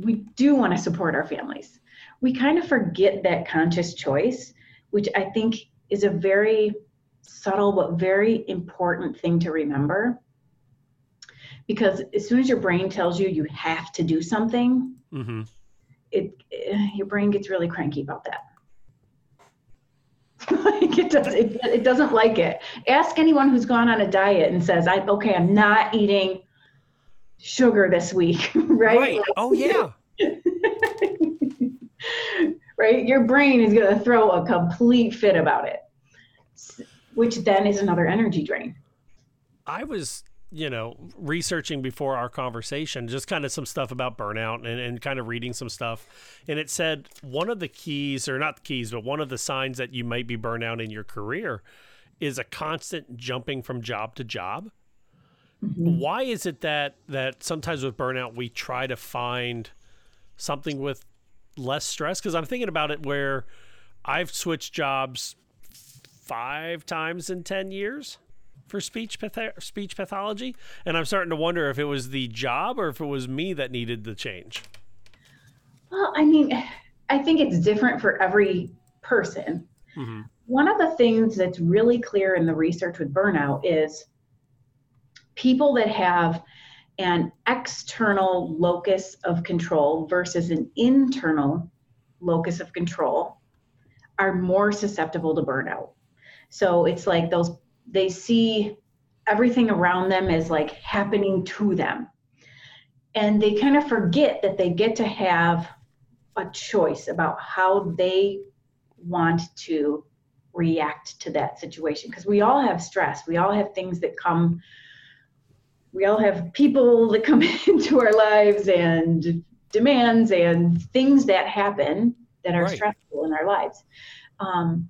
we do want to support our families we kind of forget that conscious choice, which I think is a very subtle but very important thing to remember. Because as soon as your brain tells you you have to do something, Mm-hmm. it, eh, your brain gets really cranky about that. like it, does, it, it doesn't like it. Ask anyone who's gone on a diet and says, "I okay, I'm not eating sugar this week," right? Right. Oh yeah. right? Your brain is going to throw a complete fit about it, which then is another energy drain. I was, you know, researching before our conversation, just kind of some stuff about burnout and, and kind of reading some stuff. And it said one of the keys, or not the keys, but one of the signs that you might be burnout in your career is a constant jumping from job to job. Mm-hmm. Why is it that that sometimes with burnout we try to find something with less stress? Because I'm thinking about it where I've switched jobs five times in ten years for speech path- speech pathology, and I'm starting to wonder if it was the job or if it was me that needed the change. Well, I mean, I think it's different for every person. Mm-hmm. One of the things that's really clear in the research with burnout is people that have an external locus of control versus an internal locus of control are more susceptible to burnout. So it's like those, they see everything around them as like happening to them. And they kind of forget that they get to have a choice about how they want to react to that situation. Because we all have stress, we all have things that come we all have people that come into our lives and demands and things that happen that are Right. stressful in our lives. Um,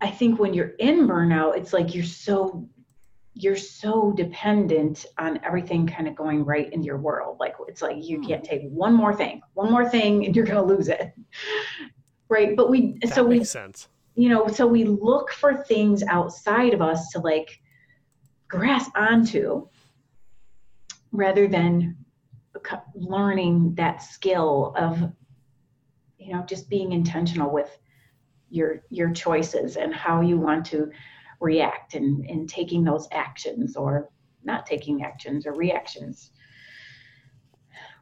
I think when you're in burnout, it's like you're so you're so dependent on everything kind of going right in your world. Like it's like you can't take one more thing, one more thing, and you're gonna lose it. Right. But we That so we sense. you know so we look for things outside of us to like grasp onto rather than learning that skill of you know just being intentional with your your choices and how you want to react and and taking those actions or not taking actions or reactions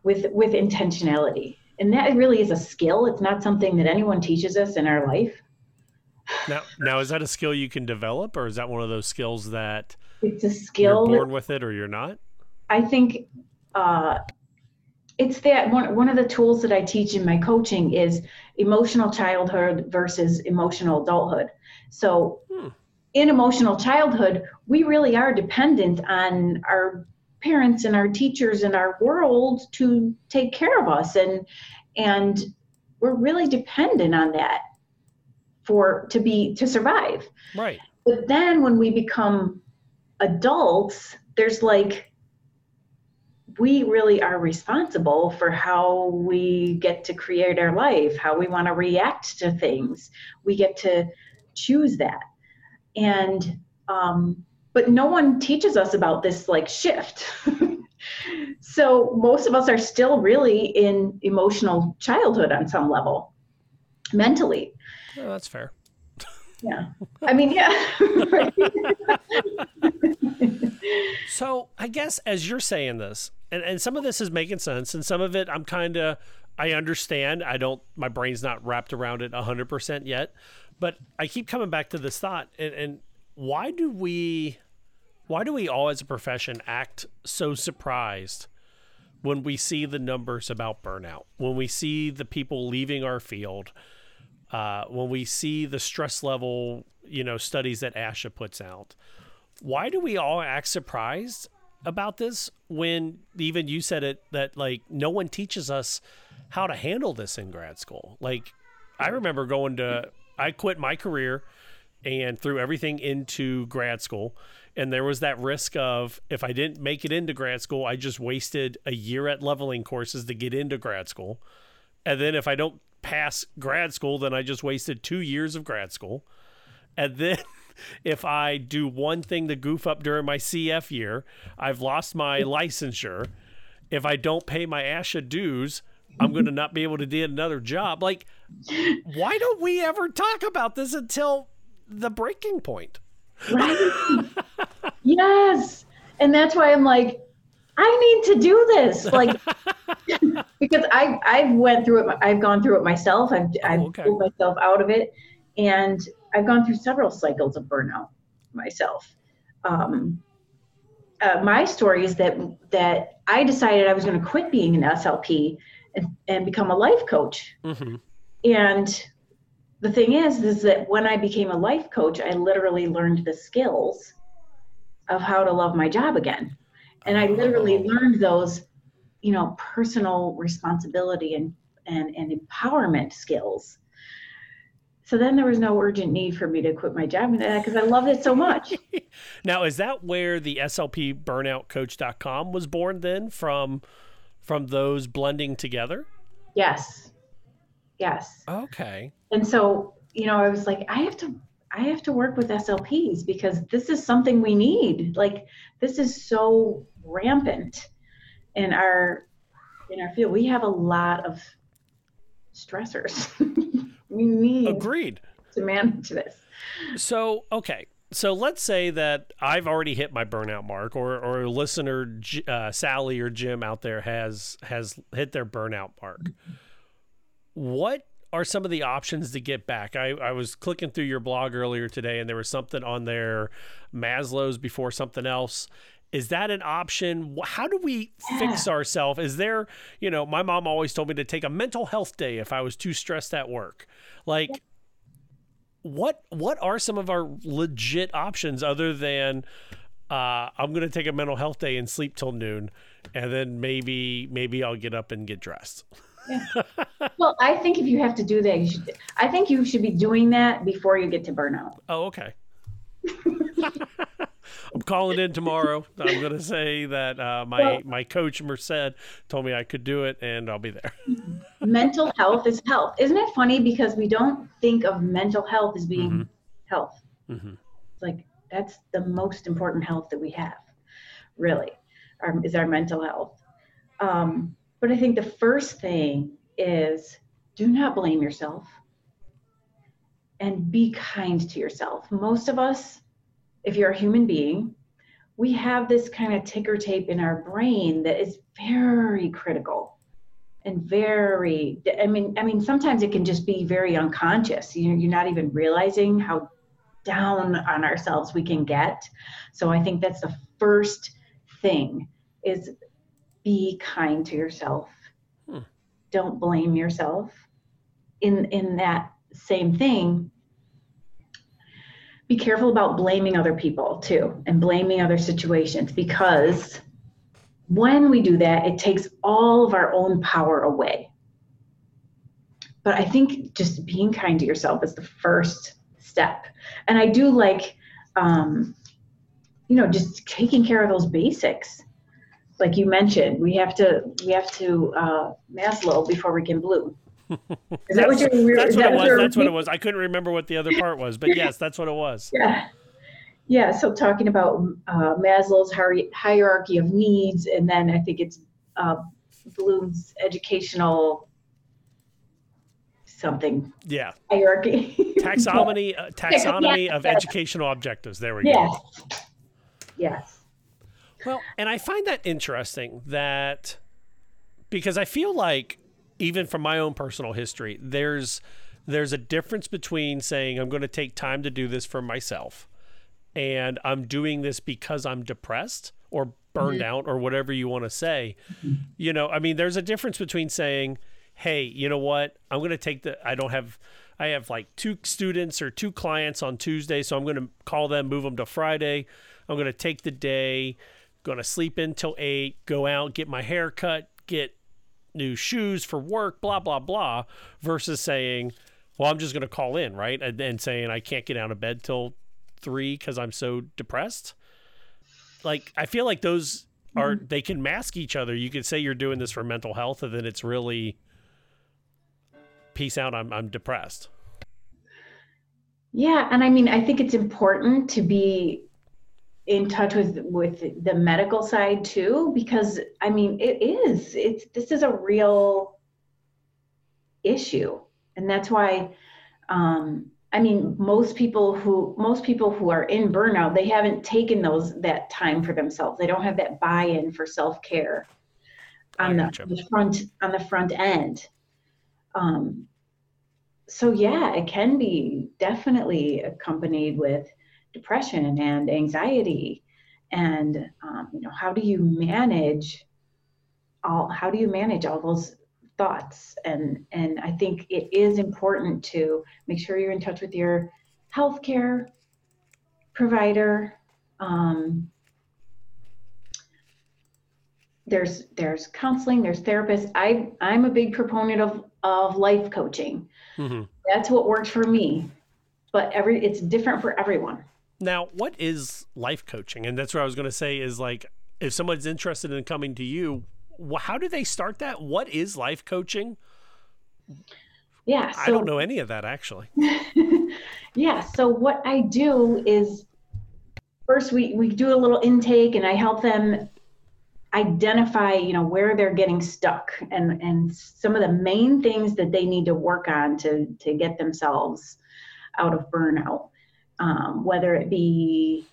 with with intentionality. And that really is a skill. It's not something that anyone teaches us in our life Now, now is that a skill you can develop, or is that one of those skills that it's a you're skill born with it, or you're not? I think uh, it's that one, one of the tools that I teach in my coaching is emotional childhood versus emotional adulthood. So, in emotional childhood, we really are dependent on our parents and our teachers and our world to take care of us, and and we're really dependent on that for to be to survive. Right. But then when we become adults, there's like, we really are responsible for how we get to create our life, how we want to react to things. We get to choose that. And, um, but no one teaches us about this like shift. so most of us are still really in emotional childhood on some level, mentally. Oh, that's fair. Yeah. I mean, yeah. So I guess as you're saying this, and, and some of this is making sense, and some of it I'm kind of I understand. I don't my brain's not wrapped around it hundred percent yet, but I keep coming back to this thought. And, and why do we, why do we all as a profession act so surprised when we see the numbers about burnout? When we see the people leaving our field? Uh, when we see the stress level, you know, studies that ASHA puts out, why do we all act surprised about this when even you said it that like no one teaches us how to handle this in grad school? Like, I remember going to, I quit my career and threw everything into grad school. And there was that risk of if I didn't make it into grad school, I just wasted a year at leveling courses to get into grad school. And then if I don't pass grad school, then I just wasted two years of grad school. And then if I do one thing to goof up during my CF year, I've lost my licensure. If I don't pay my ASHA dues, I'm going to not be able to get another job. Like, why don't we ever talk about this until the breaking point? Right. yes. And that's why I'm like, I need to do this. Like, because I, I've went through it. I've gone through it myself. I've, I've pulled myself out of it. And I've gone through several cycles of burnout myself. Um, uh, my story is that that I decided I was going to quit being an SLP and, and become a life coach. Mm-hmm. And the thing is, is that when I became a life coach, I literally learned the skills of how to love my job again. And I literally learned those, you know, personal responsibility and, and, and empowerment skills. So then there was no urgent need for me to quit my job because uh, I loved it so much. Now, is that where the SLP burnoutcoach.com was born then from from those blending together? Yes. Yes. Okay. And so, you know, I was like, I have to I have to work with SLPs because this is something we need. Like this is so rampant in our in our field. We have a lot of stressors. we need Agreed. to manage this. So, okay. So let's say that I've already hit my burnout mark, or or listener, uh, Sally or Jim out there has has hit their burnout mark. What are some of the options to get back? I, I was clicking through your blog earlier today, and there was something on there, Maslow's before something else. Is that an option? How do we fix ourselves? Is there, you know, my mom always told me to take a mental health day if I was too stressed at work. Like, what what are some of our legit options other than uh, I'm going to take a mental health day and sleep till noon, and then maybe maybe I'll get up and get dressed. Well, I think if you have to do that, you should. I think you should be doing that before you get to burnout. Oh, okay. I'm calling in tomorrow. I'm going to say that uh, my Well- my coach Merced told me I could do it, and I'll be there. mental health is health. Isn't it funny because we don't think of mental health as being Mhm. health? Mhm. It's like that's the most important health that we have, really, our, is our mental health. Um, but I think the first thing is do not blame yourself and be kind to yourself. Most of us, if you're a human being, we have this kind of ticker tape in our brain that is very critical and very i mean i mean sometimes it can just be very unconscious you know you're not even realizing how down on ourselves we can get so i think that's the first thing is be kind to yourself Hmm. don't blame yourself in in that same thing be careful about blaming other people too and blaming other situations because when we do that, it takes all of our own power away. But I think just being kind to yourself is the first step. And I do like, um, you know, just taking care of those basics. Like you mentioned, we have to we have to uh, Maslow before we can bloom. Is that what you're? That's what that it was. That's what it was. I couldn't remember what the other part was, but yes, that's what it was. Yeah. Yeah. So talking about uh, Maslow's hier- hierarchy of needs, and then I think it's uh, Bloom's educational something Yeah. hierarchy. Taxonomy uh, taxonomy Yeah. of educational objectives. There we go. yes. Yes. Well, and I find that interesting that because I feel like even from my own personal history, there's there's a difference between saying I'm going to take time to do this for myself and I'm doing this because I'm depressed or burned Mhm. out or whatever you want to say. You know, I mean, there's a difference between saying, "Hey, you know what? I'm going to take the I don't have I have like two students or two clients on Tuesday, so I'm going to call them, move them to Friday. I'm going to take the day, going to sleep in till 8, go out, get my hair cut, get new shoes for work, blah blah blah," versus saying, "Well, I'm just going to call in, right?" And then saying I can't get out of bed till 3 cuz I'm so depressed like I feel like those are mm-hmm. they can mask each other. You could say you're doing this for mental health, and then it's really peace out. I'm I'm depressed. Yeah, and I mean, I think it's important to be in touch with with the medical side too, because I mean, it is. It's this is a real issue, and that's why. Um, I mean, most people who most people who are in burnout, they haven't taken those that time for themselves. They don't have that buy-in for self-care on the, the front on the front end. Um, so yeah, it can be definitely accompanied with depression and anxiety, and um, you know, how do you manage all? How do you manage all those thoughts? And and I think it is important to make sure you're in touch with your healthcare provider. Um, there's there's counseling, there's therapists. I I'm a big proponent of of life coaching. Mm-hmm. That's what worked for me, but every it's different for everyone. Now, what is life coaching? And that's what I was going to say is like if someone's interested in coming to you, wh- how do they start that? What is life coaching? Yeah, I don't know any of that actually. Yeah. So what I do is first we we do a little intake and I help them identify you know where they're getting stuck and and some of the main things that they need to work on to to get themselves out of burnout um, whether it be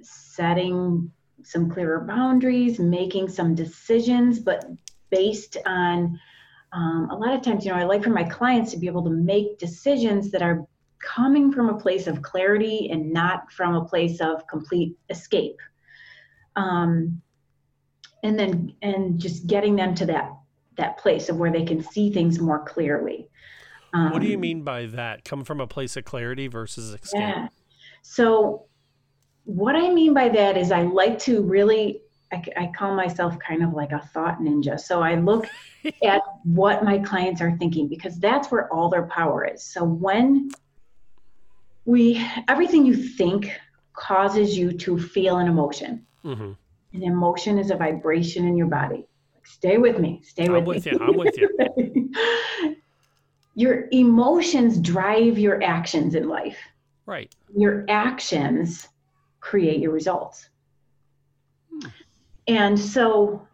setting some clearer boundaries making some decisions but based on um, a lot of times you know i like for my clients to be able to make decisions that are coming from a place of clarity and not from a place of complete escape. Um, and then and just getting them to that that place of where they can see things more clearly um, what do you mean by that come from a place of clarity versus escape yeah. so what i mean by that is i like to really I, I call myself kind of like a thought ninja so i look at what my clients are thinking because that's where all their power is so when we everything you think causes you to feel an emotion mm-hmm. An emotion is a vibration in your body. Stay with me. Stay with, I'm with me. you. I'm with you. your emotions drive your actions in life. Right. Your actions create your results. Hmm. And so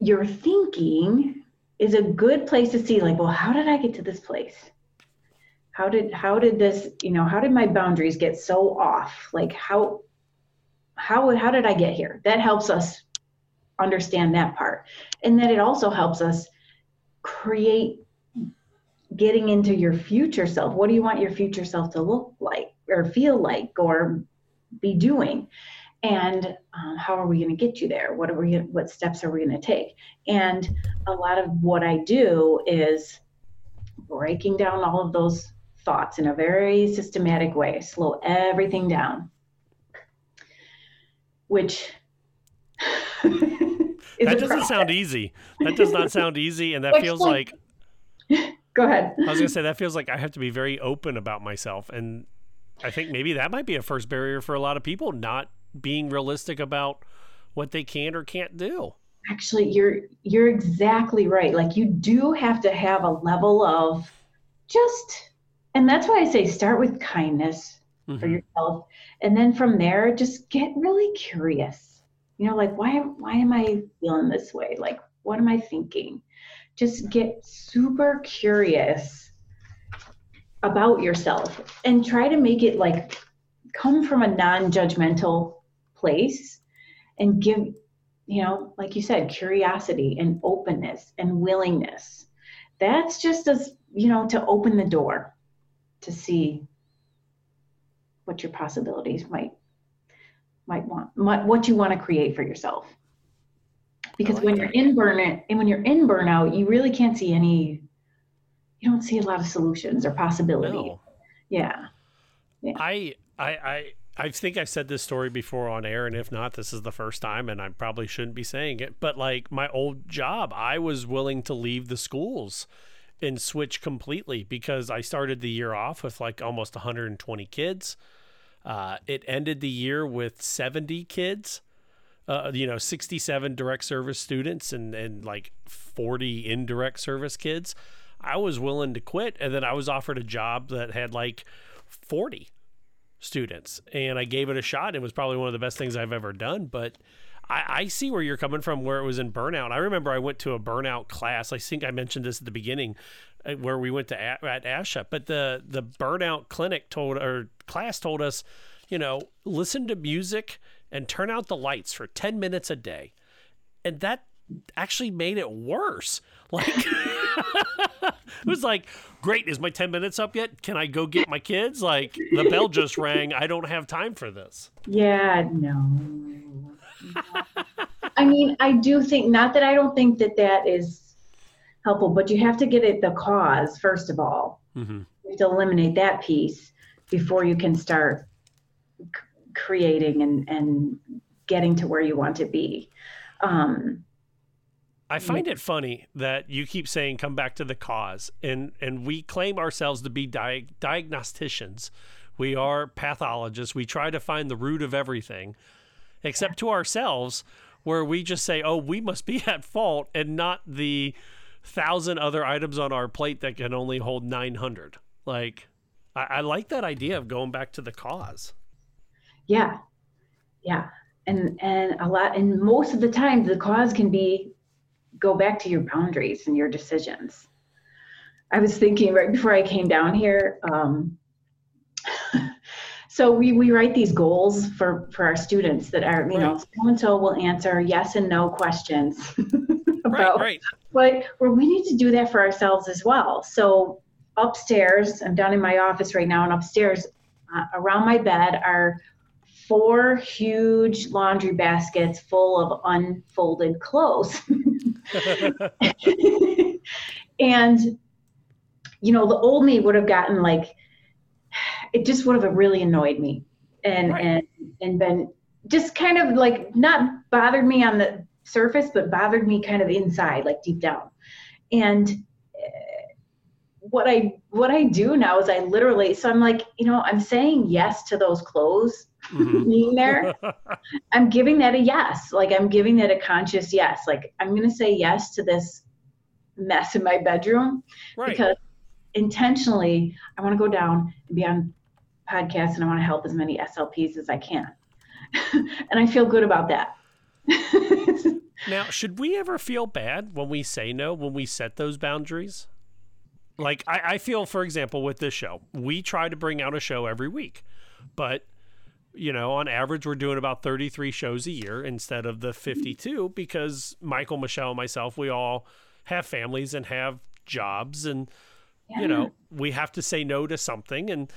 your thinking is a good place to see like, well, how did I get to this place? How did how did this, you know, how did my boundaries get so off? Like how how how did I get here? That helps us understand that part. And then it also helps us create getting into your future self. What do you want your future self to look like or feel like or be doing? And um, how are we going to get you there? What are we? What steps are we going to take? And a lot of what I do is breaking down all of those thoughts in a very systematic way. Slow everything down which that doesn't sound easy. That does not sound easy, and that feels like. Go ahead. I was gonna say that feels like I have to be very open about myself, and I think maybe that might be a first barrier for a lot of people, not being realistic about what they can or can't do. Actually, you're you're exactly right. Like you do have to have a level of just, and that's why I say start with kindness mm-hmm. for yourself and then from there just get really curious you know like why why am i feeling this way like what am i thinking just get super curious about yourself and try to make it like come from a non-judgmental place and give you know like you said curiosity and openness and willingness. That's just as you know to open the door to see what your possibilities might might want what you want to create for yourself because like when that. you're in burnout and when you're in burnout you really can't see any you don't see a lot of solutions or possibilities no. yeah. yeah i i i I think I've said this story before on air, and if not, this is the first time, and I probably shouldn't be saying it. But like my old job, I was willing to leave the schools and switch completely because I started the year off with like almost 120 kids. Uh, it ended the year with 70 kids, uh, you know, 67 direct service students and, and like 40 indirect service kids. I was willing to quit. And then I was offered a job that had like 40 students. And I gave it a shot. And it was probably one of the best things I've ever done. But I, I see where you're coming from, where it was in burnout. I remember I went to a burnout class. I think I mentioned this at the beginning, uh, where we went to at ASHA. But the the burnout clinic told or class told us, you know, listen to music and turn out the lights for ten minutes a day, and that actually made it worse. Like it was like, great, is my 10 minutes up yet? Can I go get my kids? Like the bell just rang. I don't have time for this. Yeah, no. I mean, I do think not that I don't think that that is helpful, but you have to get at the cause first of all. Mm-hmm. You have to eliminate that piece before you can start creating and and getting to where you want to be. Um, I find it funny that you keep saying come back to the cause, and and we claim ourselves to be di- diagnosticians. We are pathologists. We try to find the root of everything except to ourselves, where we just say, oh, we must be at fault and not the thousand other items on our plate that can only hold 900. Like, I, I like that idea of going back to the cause. Yeah. Yeah. and and a lot and most of the time the cause can be go back to your boundaries and your decisions i was thinking right before i came down here um, so we, we write these goals for for our students that are you know so and so will answer yes and no questions about right, right. but well, we need to do that for ourselves as well so upstairs i'm down in my office right now and upstairs uh, around my bed are four huge laundry baskets full of unfolded clothes. And you know the old me would have gotten like it just would have really annoyed me. And right. and and been just kind of like not bothered me on the surface but bothered me kind of inside like deep down. And uh, what i what i do now is i literally so i'm like you know i'm saying yes to those clothes mm-hmm. being there i'm giving that a yes like i'm giving that a conscious yes like i'm going to say yes to this mess in my bedroom right. because intentionally i want to go down and be on podcasts and I want to help as many SLPs as I can. and I feel good about that. now, should we ever feel bad when we say no, when we set those boundaries? Like, I, I feel, for example, with this show, we try to bring out a show every week, but you know, on average, we're doing about 33 shows a year instead of the 52 because Michael, Michelle, and myself, we all have families and have jobs and, yeah. you know, we have to say no to something. And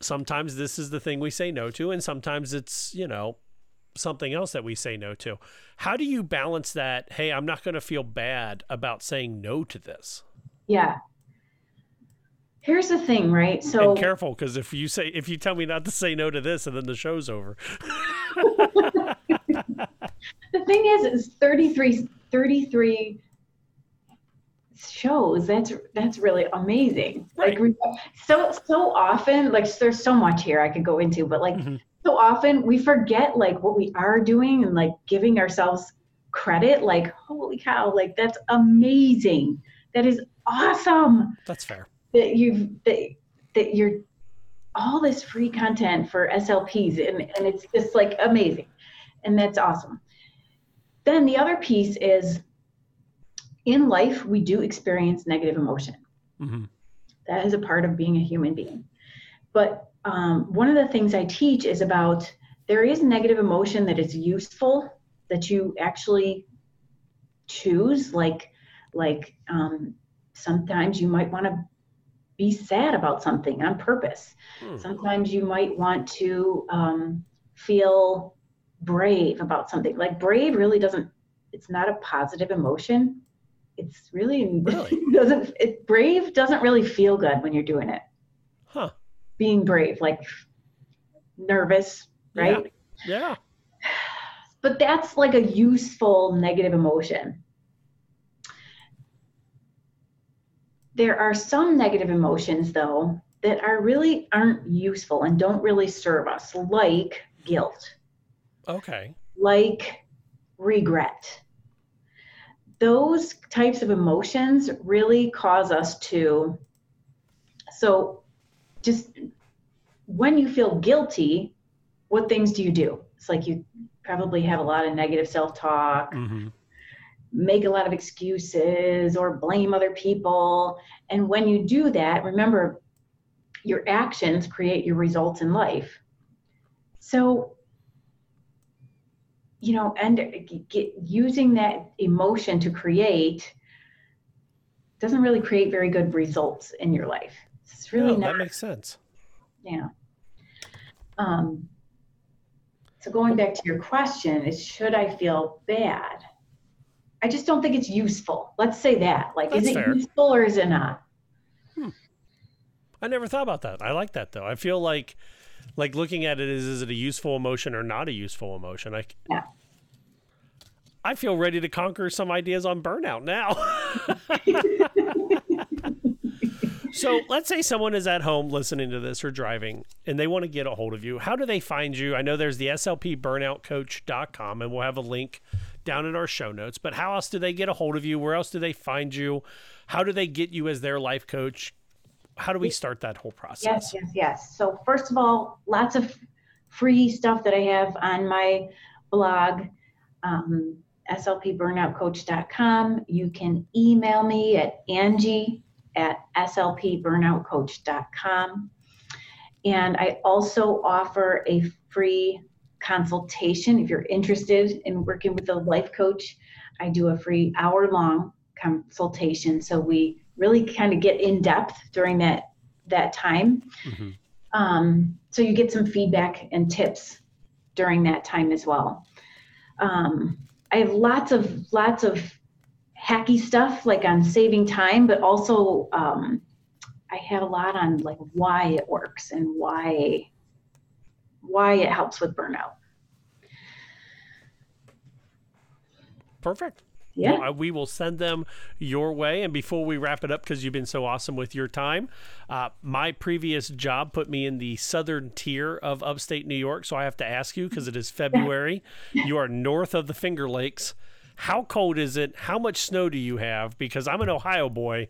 sometimes this is the thing we say no to, and sometimes it's, you know, something else that we say no to. How do you balance that? Hey, I'm not going to feel bad about saying no to this. Yeah. Here's the thing, right? So and careful because if you say if you tell me not to say no to this and then the show's over. the thing is, is 33, 33 shows that's that's really amazing right. like so so often like there's so much here i could go into but like mm-hmm. so often we forget like what we are doing and like giving ourselves credit like holy cow like that's amazing that is awesome that's fair that you've that, that you're all this free content for slps and, and it's just like amazing and that's awesome then the other piece is in life, we do experience negative emotion. Mm-hmm. That is a part of being a human being. But um, one of the things I teach is about there is negative emotion that is useful that you actually choose. Like, like um, sometimes you might want to be sad about something on purpose. Hmm. Sometimes you might want to um, feel brave about something. Like brave really doesn't. It's not a positive emotion it's really, really? doesn't it brave doesn't really feel good when you're doing it. Huh. Being brave, like nervous, right? Yeah. yeah. But that's like a useful negative emotion. There are some negative emotions though that are really aren't useful and don't really serve us, like guilt. Okay. Like regret those types of emotions really cause us to so just when you feel guilty what things do you do it's like you probably have a lot of negative self-talk mm-hmm. Make a lot of excuses or blame other people and when you do that remember your actions create your results in life so you know, and get, using that emotion to create doesn't really create very good results in your life. It's really not. That makes sense. Yeah. Um, so going back to your question is should I feel bad? I just don't think it's useful. Let's say that. Like, That's is it fair. useful or is it not? Hmm. I never thought about that. I like that though. I feel like like looking at it is is it a useful emotion or not a useful emotion? I yeah. I feel ready to conquer some ideas on burnout now. so let's say someone is at home listening to this or driving and they want to get a hold of you. How do they find you? I know there's the slpburnoutcoach.com and we'll have a link down in our show notes, but how else do they get a hold of you? Where else do they find you? How do they get you as their life coach? how do we start that whole process? Yes, yes, yes. So first of all, lots of free stuff that I have on my blog, um, slpburnoutcoach.com. You can email me at Angie at slpburnoutcoach.com. And I also offer a free consultation if you're interested in working with a life coach. I do a free hour long consultation. So we really kind of get in depth during that that time. Mm-hmm. Um, so you get some feedback and tips during that time as well. Um, I have lots of lots of hacky stuff like on saving time, but also um, I have a lot on like why it works and why why it helps with burnout. Perfect. Yeah. Well, we will send them your way. And before we wrap it up, because you've been so awesome with your time, uh, my previous job put me in the southern tier of upstate New York. So I have to ask you, because it is February, you are north of the Finger Lakes. How cold is it? How much snow do you have? Because I'm an Ohio boy,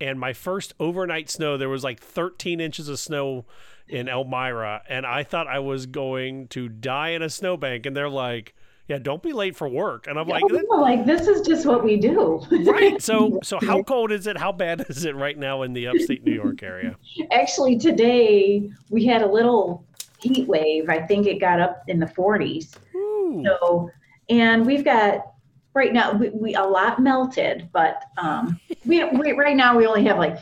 and my first overnight snow, there was like 13 inches of snow in Elmira, and I thought I was going to die in a snowbank. And they're like, yeah, don't be late for work. And I'm like, no, like this is just what we do. right. So, so how cold is it? How bad is it right now in the upstate New York area? Actually, today we had a little heat wave. I think it got up in the 40s. Ooh. So, and we've got right now we, we a lot melted, but um, we, we right now we only have like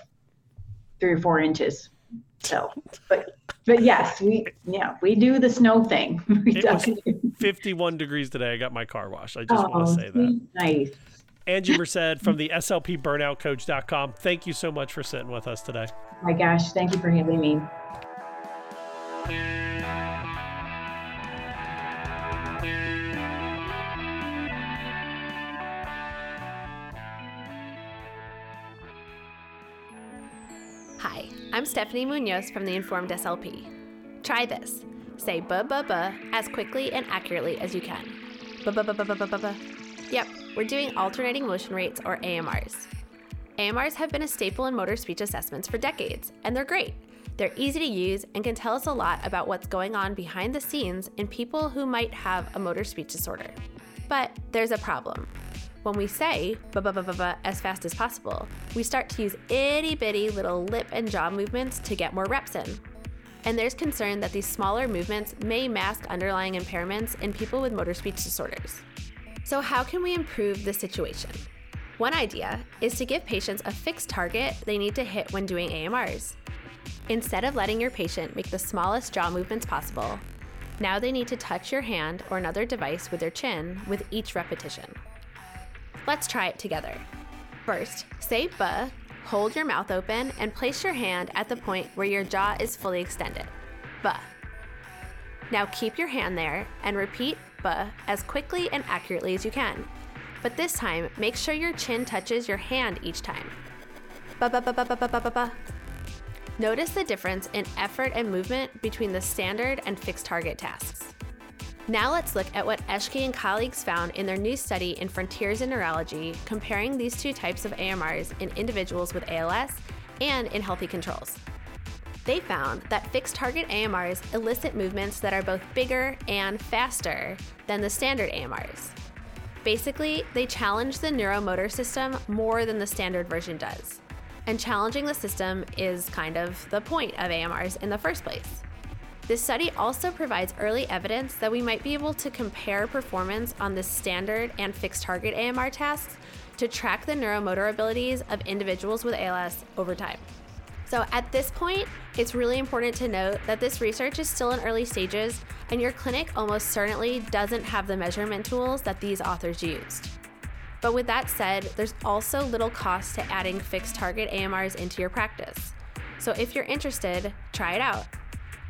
three or four inches. So, but but yes, we yeah we do the snow thing. We it was 51 degrees today. I got my car washed. I just oh, want to say that. Nice. Angie Merced from the SLPBurnoutCoach.com. Thank you so much for sitting with us today. Oh my gosh, thank you for having me. I'm Stephanie Munoz from the Informed SLP. Try this. Say buh buh buh as quickly and accurately as you can. Buh buh buh buh buh buh buh. Yep, we're doing alternating motion rates or AMRs. AMRs have been a staple in motor speech assessments for decades, and they're great. They're easy to use and can tell us a lot about what's going on behind the scenes in people who might have a motor speech disorder. But there's a problem. When we say as fast as possible, we start to use itty bitty little lip and jaw movements to get more reps in. And there's concern that these smaller movements may mask underlying impairments in people with motor speech disorders. So, how can we improve the situation? One idea is to give patients a fixed target they need to hit when doing AMRs. Instead of letting your patient make the smallest jaw movements possible, now they need to touch your hand or another device with their chin with each repetition. Let's try it together. First, say buh, hold your mouth open, and place your hand at the point where your jaw is fully extended. Buh. Now keep your hand there and repeat buh as quickly and accurately as you can. But this time, make sure your chin touches your hand each time. Buh buh buh buh buh buh buh buh. Notice the difference in effort and movement between the standard and fixed target tasks. Now let's look at what Eshghi and colleagues found in their new study in Frontiers in Neurology, comparing these two types of AMRs in individuals with ALS and in healthy controls. They found that fixed target AMRs elicit movements that are both bigger and faster than the standard AMRs. Basically, they challenge the neuromotor system more than the standard version does. And challenging the system is kind of the point of AMRs in the first place. This study also provides early evidence that we might be able to compare performance on the standard and fixed target AMR tasks to track the neuromotor abilities of individuals with ALS over time. So, at this point, it's really important to note that this research is still in early stages, and your clinic almost certainly doesn't have the measurement tools that these authors used. But with that said, there's also little cost to adding fixed target AMRs into your practice. So, if you're interested, try it out.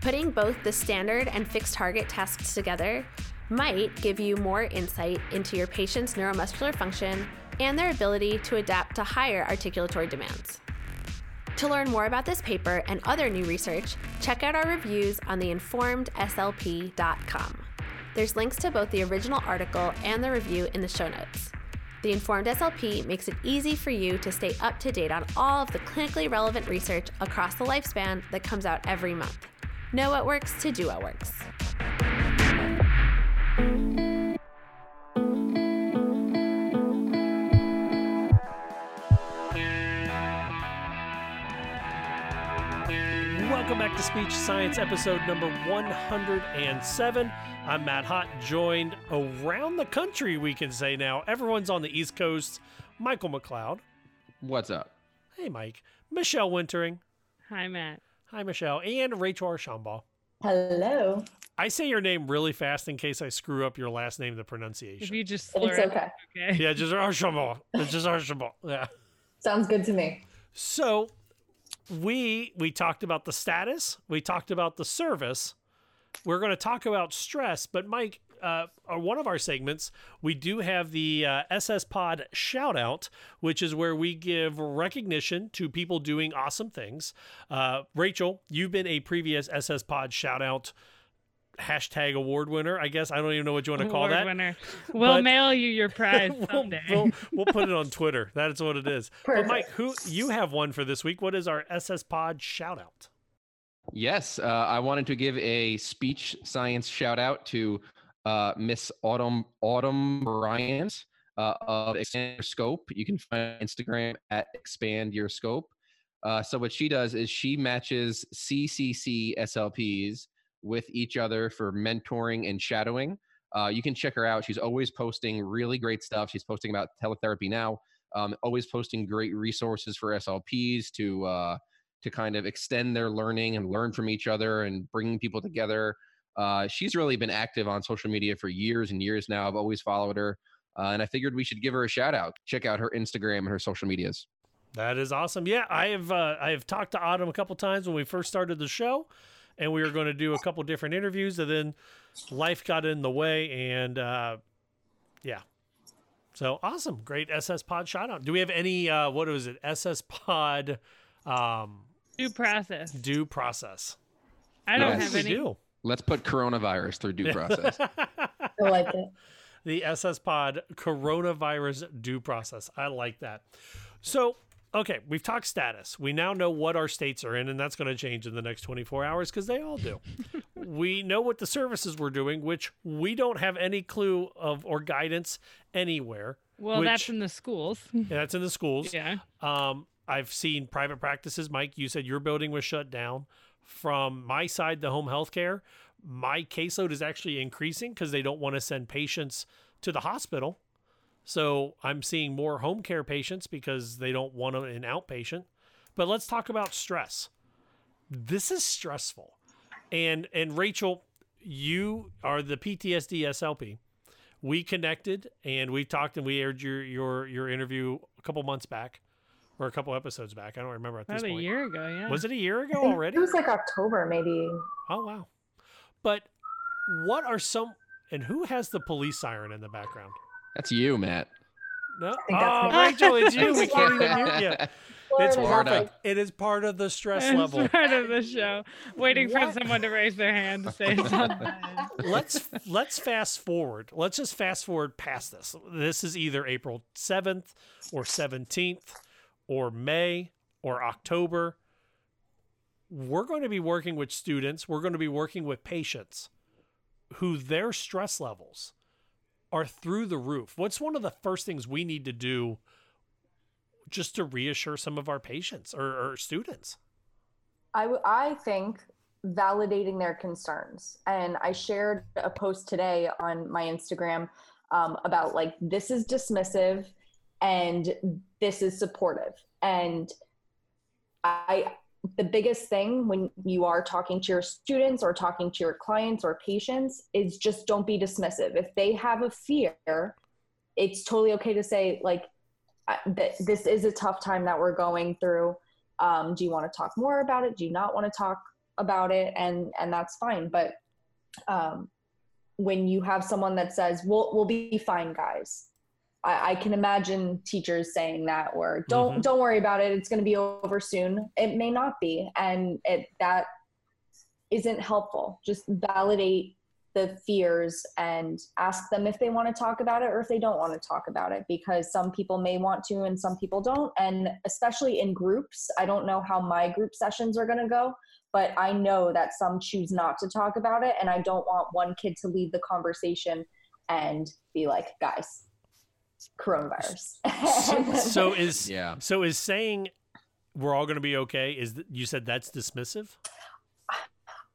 Putting both the standard and fixed target tasks together might give you more insight into your patient's neuromuscular function and their ability to adapt to higher articulatory demands. To learn more about this paper and other new research, check out our reviews on theinformedslp.com. There's links to both the original article and the review in the show notes. The Informed SLP makes it easy for you to stay up to date on all of the clinically relevant research across the lifespan that comes out every month. Know what works to do what works. Welcome back to Speech Science, episode number 107. I'm Matt Hott, joined around the country, we can say now. Everyone's on the East Coast. Michael McLeod. What's up? Hey, Mike. Michelle Wintering. Hi, Matt. Hi, Michelle. And Rachel Archambault. Hello. I say your name really fast in case I screw up your last name, the If pronunciation. you just slur It's it, okay. okay. Yeah, just Archambault. It's just Archambault. Yeah. Sounds good to me. So we we talked about the status, we talked about the service. We're going to talk about stress, but Mike, uh, one of our segments, we do have the uh, SS Pod shout out, which is where we give recognition to people doing awesome things. Uh, Rachel, you've been a previous SS Pod shout out hashtag award winner. I guess I don't even know what you want to call Award that. winner. We'll But- mail you your prize we'll, someday. we'll, we'll put it on Twitter. That's what it is. But Mike, who you have one for this week? What is our SS Pod shout out? Yes, uh, I wanted to give a speech science shout out to uh, Miss Autumn Autumn Bryant uh, of Expand Your Scope. You can find Instagram at Expand Your Scope. Uh, so what she does is she matches CCC SLPs with each other for mentoring and shadowing. Uh, you can check her out. She's always posting really great stuff. She's posting about teletherapy now. Um, always posting great resources for SLPs to uh, to kind of extend their learning and learn from each other and bringing people together. Uh, she's really been active on social media for years and years now. I've always followed her, uh, and I figured we should give her a shout out. Check out her Instagram and her social medias. That is awesome. Yeah, I have uh, I have talked to Autumn a couple times when we first started the show, and we were going to do a couple different interviews, and then life got in the way, and uh, yeah. So awesome, great SS Pod shout out. Do we have any? Uh, what was it? SS Pod um, Due process. due process. I don't Yes. have We any. do. Let's put coronavirus through due process. I like it. the SS Pod coronavirus due process. I like that. So, okay, we've talked status. We now know what our states are in, and that's going to change in the next 24 hours because they all do. we know what the services we're doing, which we don't have any clue of or guidance anywhere. Well, which- that's in the schools. yeah, that's in the schools. Yeah. Um, I've seen private practices. Mike, you said your building was shut down. From my side, the home health care, my caseload is actually increasing because they don't want to send patients to the hospital. So I'm seeing more home care patients because they don't want an outpatient. But let's talk about stress. This is stressful. And and Rachel, you are the PTSD SLP. We connected and we talked and we aired your your your interview a couple months back or a couple episodes back. I don't remember at this About a year ago, yeah. Was it a year ago already? It was like October, maybe. Oh wow. But what are some and who has the police siren in the background? That's you, Matt. No. Oh. Rachel, it's you. We can't even mute you. It's Florida. perfect. It is part of the stress It's level. part of the show. Waiting for someone to raise their hand to say something. let's let's fast forward. Let's just fast forward past this. This is either April 7th or 17th or May or October. We're going to be working with students, we're going to be working with patients who their stress levels are through the roof. What's one of the first things we need to do just to reassure some of our patients or, or students? I, w- I think validating their concerns. And I shared a post today on my Instagram um, about like, this is dismissive and this is supportive. And I, the biggest thing when you are talking to your students or talking to your clients or patients is just don't be dismissive. If they have a fear, it's totally okay to say, like, this is a tough time that we're going through um, do you want to talk more about it do you not want to talk about it and and that's fine but um, when you have someone that says we'll, we'll be fine guys I, I can imagine teachers saying that or don't Mhm. don't worry about it. It's going to be over soon. It may not be. And it that isn't helpful. Just validate the fears and ask them if they want to talk about it or if they don't want to talk about it because some people may want to and some people don't. And especially in groups i don't know how my group sessions are going to go but i know that some choose not to talk about it and i don't want one kid to lead the conversation and be like guys coronavirus so, so is Yeah. so is saying we're all going to be okay is th- you said that's dismissive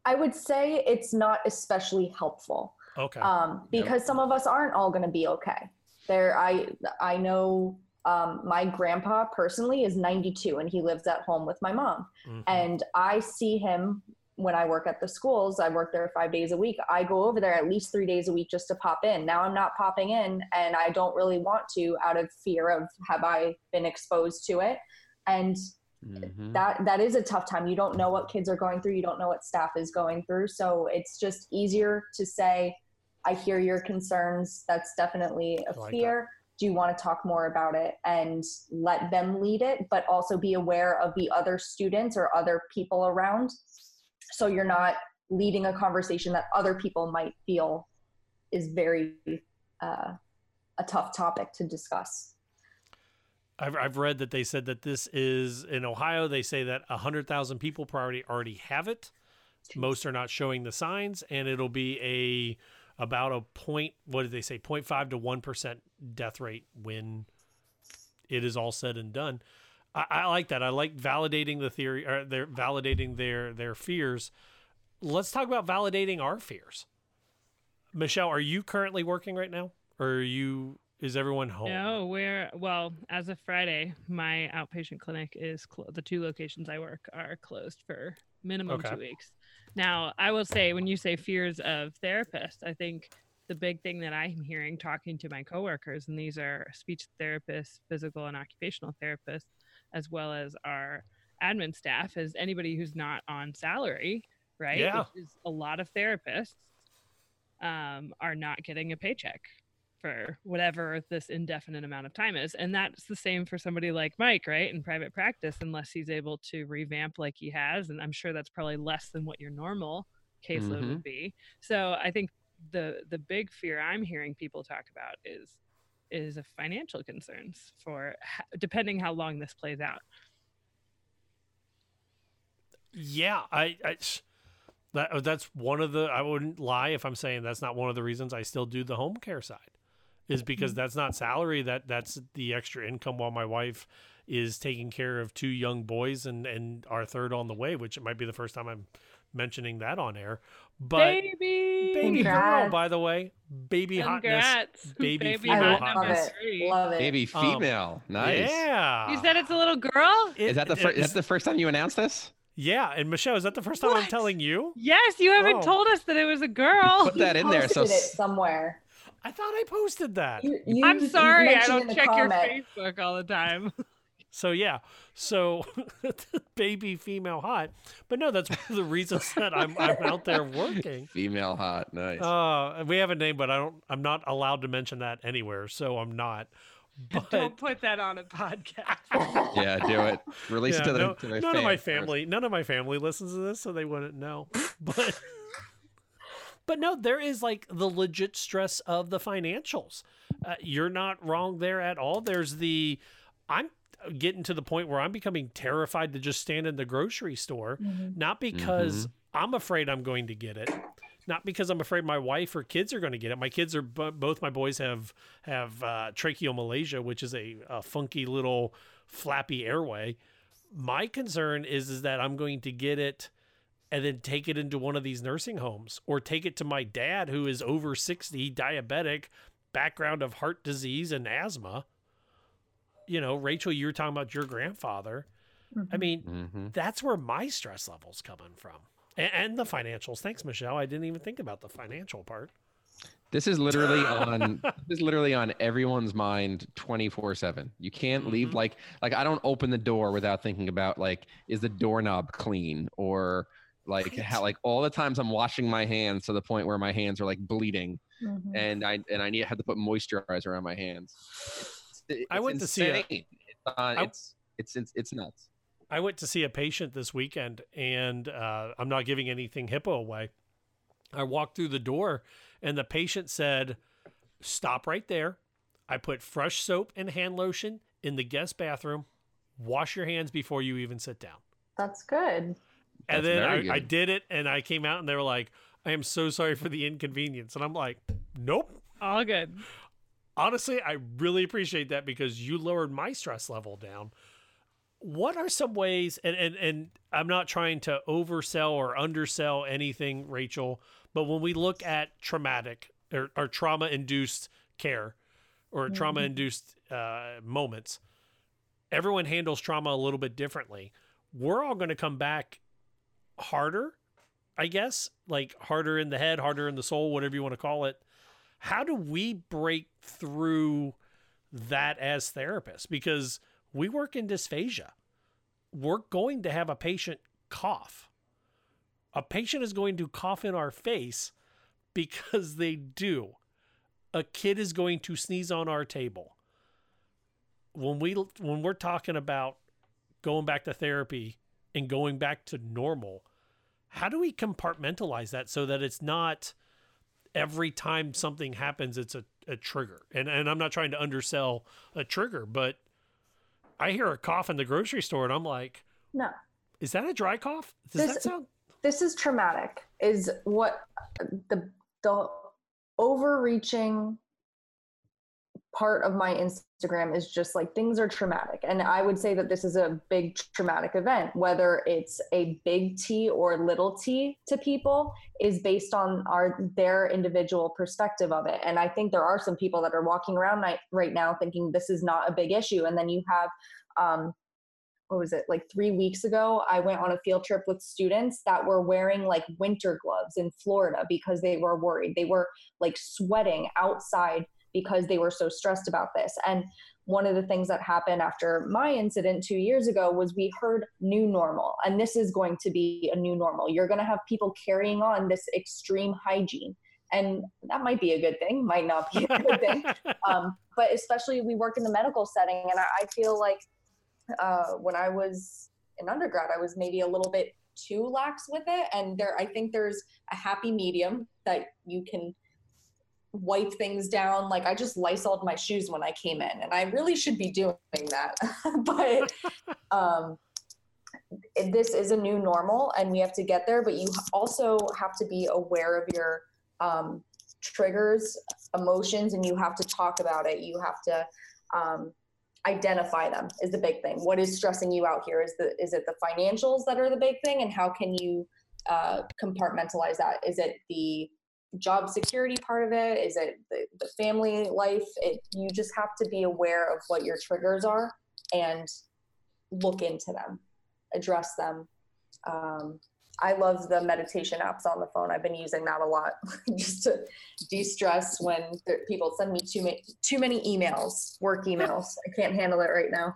I would say it's not especially helpful. Okay. Um, because some of us aren't all going to be okay. There, I I know um, my grandpa personally is 92 and he lives at home with my mom, Mhm. and I see him when I work at the schools. I work there five days a week. I go over there at least three days a week just to pop in. Now I'm not popping in, and I don't really want to out of fear of have I been exposed to it, and Mhm. that that is a tough time you don't know what kids are going through you don't know what staff is going through so it's just easier to say i hear your concerns that's definitely a like fear do you want to talk more about it and let them lead it but also be aware of the other students or other people around so you're not leading a conversation that other people might feel is very uh, a tough topic to discuss I've, I've read that they said that this is in Ohio. They say that 100,000 people probably already have it. Most are not showing the signs, and it'll be a about a point. What did they say? 0.5 to one percent death rate when it is all said and done. I, I like that. I like validating the theory, or they're validating their their fears. Let's talk about validating our fears. Michelle, are you currently working right now, or are you? Is everyone home? No, we're well. As of Friday, my outpatient clinic is clo- the two locations I work are closed for minimum Okay. two weeks. Now, I will say when you say fears of therapists, I think the big thing that I'm hearing talking to my coworkers, and these are speech therapists, physical and occupational therapists, as well as our admin staff, as anybody who's not on salary, right? Yeah. Which is a lot of therapists um, are not getting a paycheck for whatever this indefinite amount of time is. And that's the same for somebody like Mike, right? In private practice, unless he's able to revamp like he has. And I'm sure that's probably less than what your normal caseload Mhm. would be. So I think the the big fear I'm hearing people talk about is is a financial concerns for depending how long this plays out. Yeah, I, I that uh, that's one of the I wouldn't lie if I'm saying that's not one of the reasons I still do the home care side. Is because mm-hmm. that's not salary that that's the extra income while my wife is taking care of two young boys and and our third on the way, which it might be the first time I'm mentioning that on air. But baby, baby girl, by the way, baby Congrats. hotness, baby, Baby female I hot love hotness. it love it Baby Um, female. nice. Yeah, You said it's a little girl? It- Is that the it- first? Is that the first time you announced this? yeah? And Michelle, is that the first time I'm telling you? Yes, you haven't Oh. told us that it was a girl. Put that in there. So it somewhere I thought I posted that. You- you- I'm sorry, I don't in the check your. Facebook all the time. So yeah, so baby female hot, but no, that's one of the reasons that I'm I'm out there working. female hot. Nice. Uh, we have a name, but I don't. I'm not allowed to mention that anywhere, so I'm not. But don't put that on a podcast. yeah, do it. Release yeah, it to the. no- to the none of my fans first. family, none of my family listens to this, so they wouldn't know. But but no, there is like the legit stress of the financials. Uh, you're not wrong there at all. There's the I'm getting to the point where I'm becoming terrified to just stand in the grocery store, not because I'm afraid I'm going to get it, not because I'm afraid my wife or kids are going to get it. My kids are bo- both my boys have have uh, tracheomalacia, which is a, a funky little flappy airway. My concern is is that I'm going to get it and then take it into one of these nursing homes or take it to my dad who is over 60 diabetic background of heart disease and asthma you know rachel you were talking about your grandfather i mean Mhm. that's where my stress levels coming from and, and the financials thanks michelle i didn't even think about the financial part This is literally on. this is literally on everyone's mind, twenty four seven. You can't leave Mhm. like like I don't open the door without thinking about like is the doorknob clean or like how like all the times I'm washing my hands to the point where my hands are like bleeding Mhm. and I and I need have to put moisturizer on my hands. It's, I went to see a- It's, uh, I- it's, it's it's it's nuts. I went to see a patient this weekend, and uh, I'm not giving anything HIPAA away. I walked through the door, and the patient said, Stop right there. I put fresh soap and hand lotion in the guest bathroom. Wash your hands before you even sit down. That's good. And That's then very I, I did it, and I came out, and they were like, I am so sorry for the inconvenience. And I'm like, Nope. All good. Honestly, I really appreciate that because you lowered my stress level down. what are some ways and, and and i'm not trying to oversell or undersell anything rachel but when we look at traumatic or, or trauma induced care or Mm-hmm. trauma induced uh, moments everyone handles trauma a little bit differently we're all going to come back harder i guess like harder in the head harder in the soul whatever you want to call it how do we break through that as therapists? Because we work in dysphagia. We're going to have a patient cough. A patient is going to cough in our face because they do. A kid is going to sneeze on our table. When we when we're talking about going back to therapy and going back to normal how do we compartmentalize that so that it's not every time something happens it's a, a trigger and and i'm not trying to undersell a trigger but i hear a cough in the grocery store and i'm like No. is that a dry cough does this, that sound this is traumatic is what the the overreaching part of my instagram is just like things are traumatic. And i would say that this is a big traumatic event whether it's a big t or little t to people is based on our their individual perspective of it. And i think there are some people that are walking around right, right now thinking this is not a big issue. And then you have um, what was it like three weeks ago i went on a field trip with students that were wearing like winter gloves in florida because they were worried. They were like sweating outside because they were so stressed about this. And one of the things that happened after my incident two years ago was we heard new normal and this is going to be a new normal. You're going to have people carrying on this extreme hygiene and that might be a good thing might not be a good thing. Um, but especially we work in the medical setting and i, I feel like uh, when I was in undergrad, I was maybe a little bit too lax with it. And there, I think there's a happy medium that you can wipe things down. Like I just lysoled my shoes when I came in, and I really should be doing that. but um, this is a new normal, and we have to get there. But you also have to be aware of your um, triggers, emotions, and you have to talk about it. You have to um, identify them is the big thing. What is stressing you out here? Is the is it the financials that are the big thing, and how can you uh, compartmentalize that? Is it the job security part of it? Is it the, the family life? It, you just have to be aware of what your triggers are and look into them, address them. Um, I love the meditation apps on the phone. I've been using that a lot just to de-stress when people send me too many too many emails, work emails. I can't handle it right now.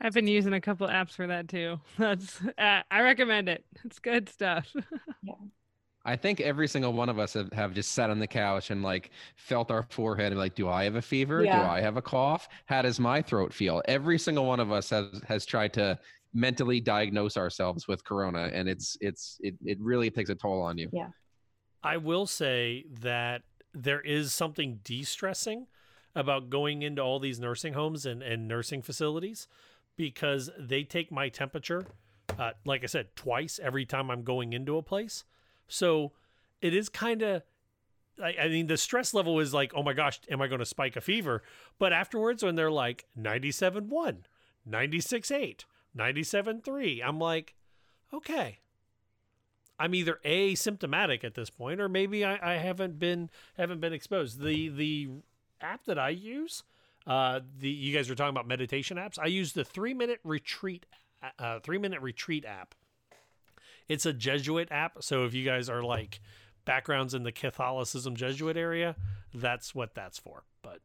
I've been using a couple apps for that too. That's uh, I recommend it. It's good stuff. I think every single one of us have, have just sat on the couch and like felt our forehead and like, do I have a fever? Yeah. Do I have a cough? How does my throat feel? Every single one of us has has tried to mentally diagnose ourselves with corona and it's it's it, it really takes a toll on you. Yeah. I will say that there is something de stressing about going into all these nursing homes and, and nursing facilities because they take my temperature, uh, like I said, twice every time I'm going into a place. So it is kind of. I mean, the stress level is like, oh my gosh, am I going to spike a fever? But afterwards, when they're like 97.1, 96.8, 97.3, I'm like, okay, I'm either asymptomatic at this point, or maybe I, I haven't been haven't been exposed. The the app that I use, uh, the you guys were talking about meditation apps. I use the three minute retreat, uh, three minute retreat app. It's a Jesuit app, so if you guys are like backgrounds in the Catholicism Jesuit area, that's what that's for. But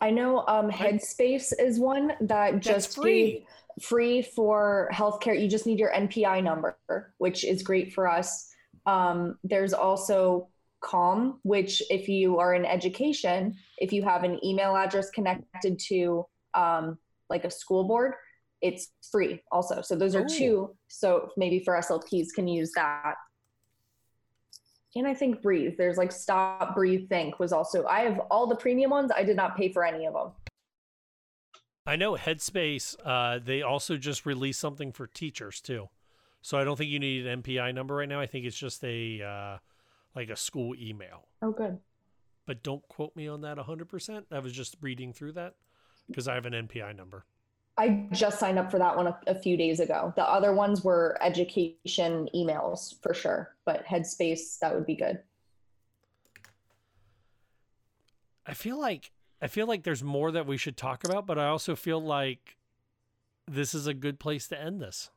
I know um, Headspace is one that just free. free for healthcare. You just need your NPI number, which is great for us. Um, there's also Calm, which if you are in education, if you have an email address connected to um, like a school board, it's free also. So those are Ooh. two. So maybe for SLPs can use that. And I think Breathe. There's like Stop, Breathe, Think was also. I have all the premium ones. I did not pay for any of them. I know Headspace. Uh, they also just released something for teachers too, so I don't think you need an NPI number right now. I think it's just a uh, like a school email. Oh, good. But don't quote me on that 100%. I was just reading through that because I have an NPI number. I just signed up for that one a, a few days ago. The other ones were education emails for sure, but Headspace that would be good. I feel like I feel like there's more that we should talk about, but I also feel like this is a good place to end this.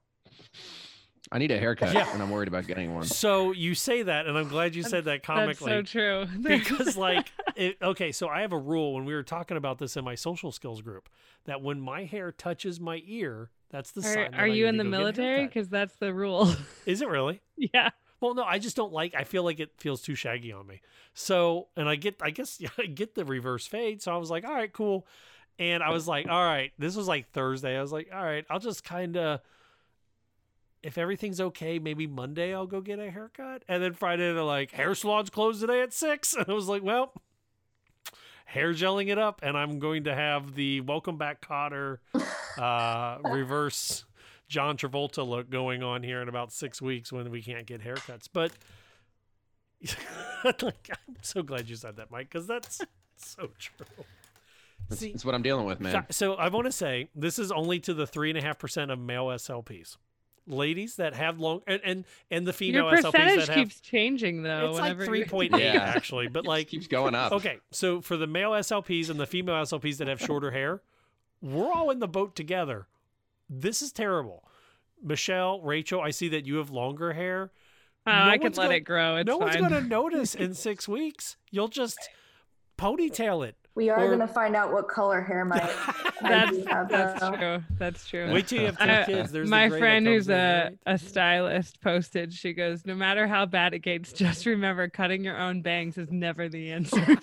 I need a haircut, Yeah. and I'm worried about getting one. So you say that, and I'm glad you said that comically. That's so true. because like it, okay so i have a rule when we were talking about this in my social skills group that when my hair touches my ear that's the Are, sign that are I you need in the go get a military? Because that's the rule. is it really yeah. well no i just don't like i feel like it feels too shaggy on me so and i get i guess i get the reverse fade so i was like all right cool and i was like all right this was like thursday i was like all right i'll just kind of if everything's okay, maybe Monday I'll go get a haircut. And then Friday they're like, hair salon's closed today at six. And I was like, well, hair gelling it up. And I'm going to have the welcome back Kotter uh, reverse John Travolta look going on here in about six weeks when we can't get haircuts. But like, I'm so glad you said that, Mike, because that's so true. That's, See- that's what I'm dealing with, man. So I want to say this is only to the three and a half percent of male SLPs, ladies that have long and and, and the female Your SLPs percentage that have. keeps changing though. it's like whenever three you- point eight Yeah. actually, but like keeps going up. Okay, so for the male SLPs and the female SLPs that have shorter hair, we're all in the boat together. This is terrible. Michelle, Rachel, I see that you have longer hair. Oh, I can let gonna- it grow. It's no one's going to notice in six weeks. You'll just ponytail it. We are Or- going to find out what color hair my I That's, do have, that's though. true. That's true. Wait till you have two I- kids. There's my gray friend who's a, right? a stylist posted, she goes, No matter how bad it gets, just remember cutting your own bangs is never the answer.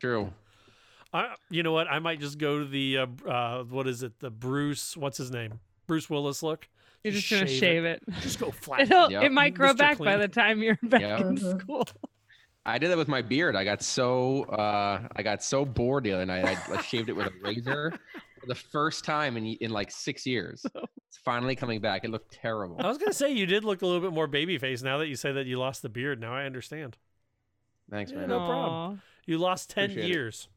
True. I, you know what? I might just go to the uh, uh, what is it? The Bruce, what's his name? Bruce Willis look. You're just gonna shave it. Just go flat. It'll, Yep. It might grow Mr. back by the time you're back Yep. in school. I did that with my beard. I got so uh, I got so bored the other night. I, I shaved it with a razor for the first time in in like six years. It's finally coming back. It looked terrible. I was gonna say you did look a little bit more baby face now that you say that you lost the beard. Now I understand. Thanks, Yeah, man. no problem. You lost ten Appreciate it. years.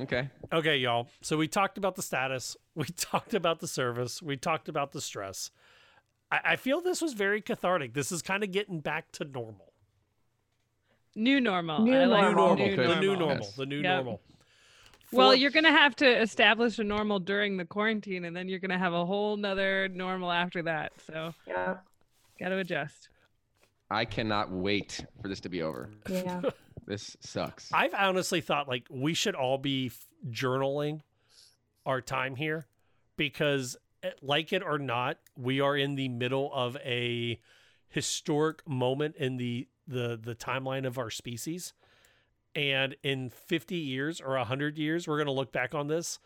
Okay. Okay, y'all. So we talked about the status. We talked about the service. We talked about the stress. I, I feel this was very cathartic. This is kind of getting back to normal. New normal. New I like New normal. New The new normal. normal. Yes. The new Yep. normal. Well, you're gonna have to establish a normal during the quarantine, and then you're gonna have a whole nother normal after that. So, Yeah. got to adjust. I cannot wait for this to be over. Yeah. This sucks. I've honestly thought like we should all be f- journaling our time here because eh, like it or not, we are in the middle of a historic moment in the the the timeline of our species. And in 50 years or 100 years, we're going to look back on this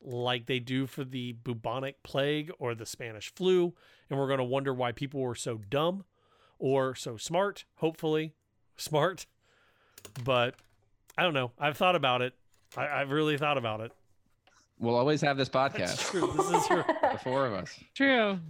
like they do for the bubonic plague or the Spanish flu and we're going to wonder why people were so dumb or so smart, hopefully smart but I don't know. I've thought about it. I, I've really thought about it. We'll always have this That's podcast. true. This is true. The four of us. True.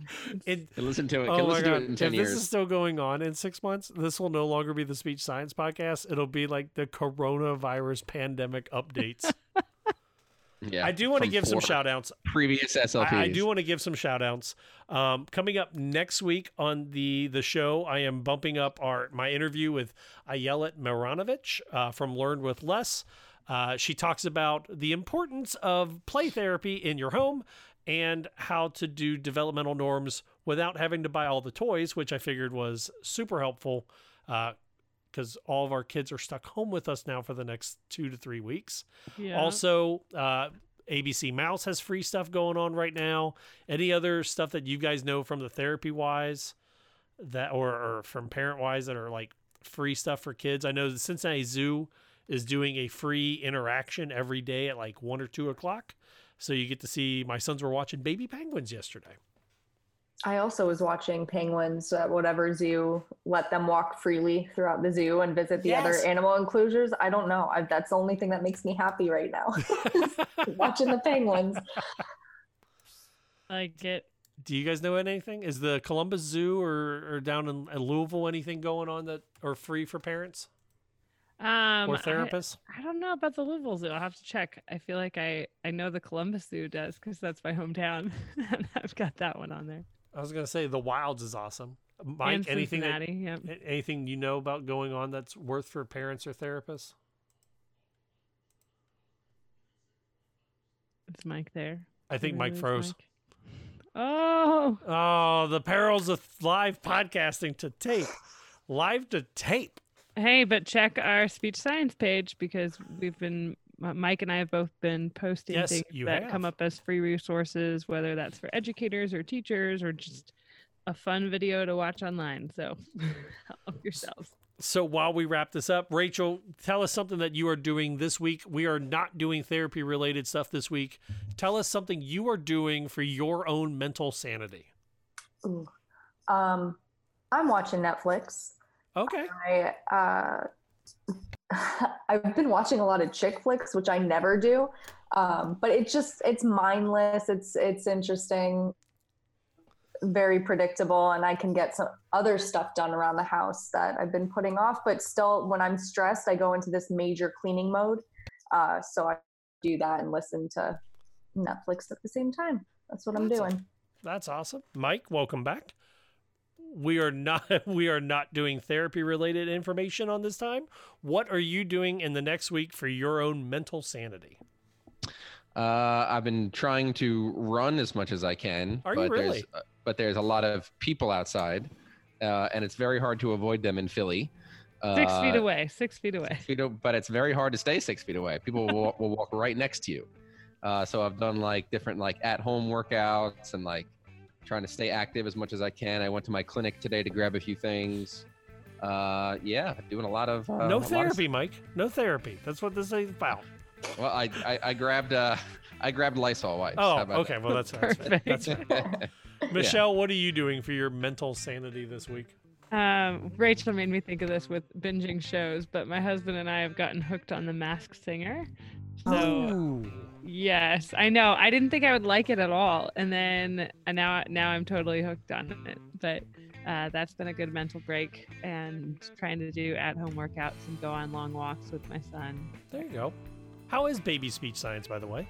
It, Can listen to it. oh Can my listen to god! it in If ten this years. is still going on in six months, this will no longer be the Speech Science Podcast. It'll be like the coronavirus pandemic updates. yeah. I do want to give some four shout outs. Previous SLPs. I, I do want to give some shout outs. Um, coming up next week on the the show, I am bumping up our my interview with Ayelet Marinovich uh, from Learn with Less. Uh, she talks about the importance of play therapy in your home and how to do developmental norms without having to buy all the toys, which I figured was super helpful because all of our kids are stuck home with us now for the next two to three weeks. Yeah. Also, uh, ABC Mouse has free stuff going on right now. Any other stuff that you guys know from the therapy wise that or, or from parent wise that are like free stuff for kids? I know the Cincinnati Zoo is doing a free interaction every day at like one or two o'clock. So you get to see my sons were watching baby penguins yesterday. I also was watching penguins at whatever zoo let them walk freely throughout the zoo and visit the Yes. other animal enclosures. I don't know. I, that's the only thing that makes me happy right now. watching the penguins. I get. Do you guys know anything? Is the Columbus Zoo or, or down in, in Louisville anything going on that are free for parents? Um, or I- therapists? I, don't know about the Louisville Zoo. I'll have to check. I feel like I I know the Columbus Zoo does because that's my hometown, and I've got that one on there. I was gonna say the Wilds is awesome. Mike, anything that, yep. anything you know about going on that's worth for parents or therapists? It's Mike there. I think Mike froze. Oh, Oh, the perils of live podcasting to tape, live to tape. Hey, but check our speech science page because we've been Mike and I have both been posting Yes, things that have. come up as free resources, whether that's for educators or teachers or just a fun video to watch online. So help yourselves. So while we wrap this up, Rachel, tell us something that you are doing this week. We are not doing therapy related stuff this week. Tell us something you are doing for your own mental sanity. Ooh. Um, I'm watching Netflix. Okay. I uh, I've been watching a lot of chick flicks, which I never do. Um, but it just it's mindless. It's it's interesting, very predictable, and I can get some other stuff done around the house that I've been putting off. But still, when I'm stressed, I go into this major cleaning mode. Uh, so I do that and listen to Netflix at the same time. That's what I'm That's doing. That's awesome. Mike, welcome back. We are not we are not doing therapy related information on this time. What are you doing in the next week for your own mental sanity? Uh, I've been trying to run as much as I can. Are you but there's- really? uh, but there's a lot of people outside, uh, and it's very hard to avoid them in Philly. Six feet Uh, away. Six feet away. feet o- but it's very hard to stay six feet away. People will, will walk right next to you. Uh, so I've done like different like at home workouts and like trying to stay active as much as I can. I went to my clinic today to grab a few things. Uh, yeah, doing a lot of uh, no lot of therapy, Mike. No therapy. That's what this is about. Well, I, I, I grabbed uh, I grabbed Lysol wipes. Oh, okay. that? Well, that's that's fair. That's fair. Michelle, what are you doing for your mental sanity this week? Um, Rachel made me think of this with binging shows, but my husband and I have gotten hooked on The Masked Singer. So yes, I know. I didn't think I would like it at all, and then and now now I'm totally hooked on it. But uh, that's been a good mental break, and trying to do at-home workouts and go on long walks with my son. There you go. How is baby speech science, by the way?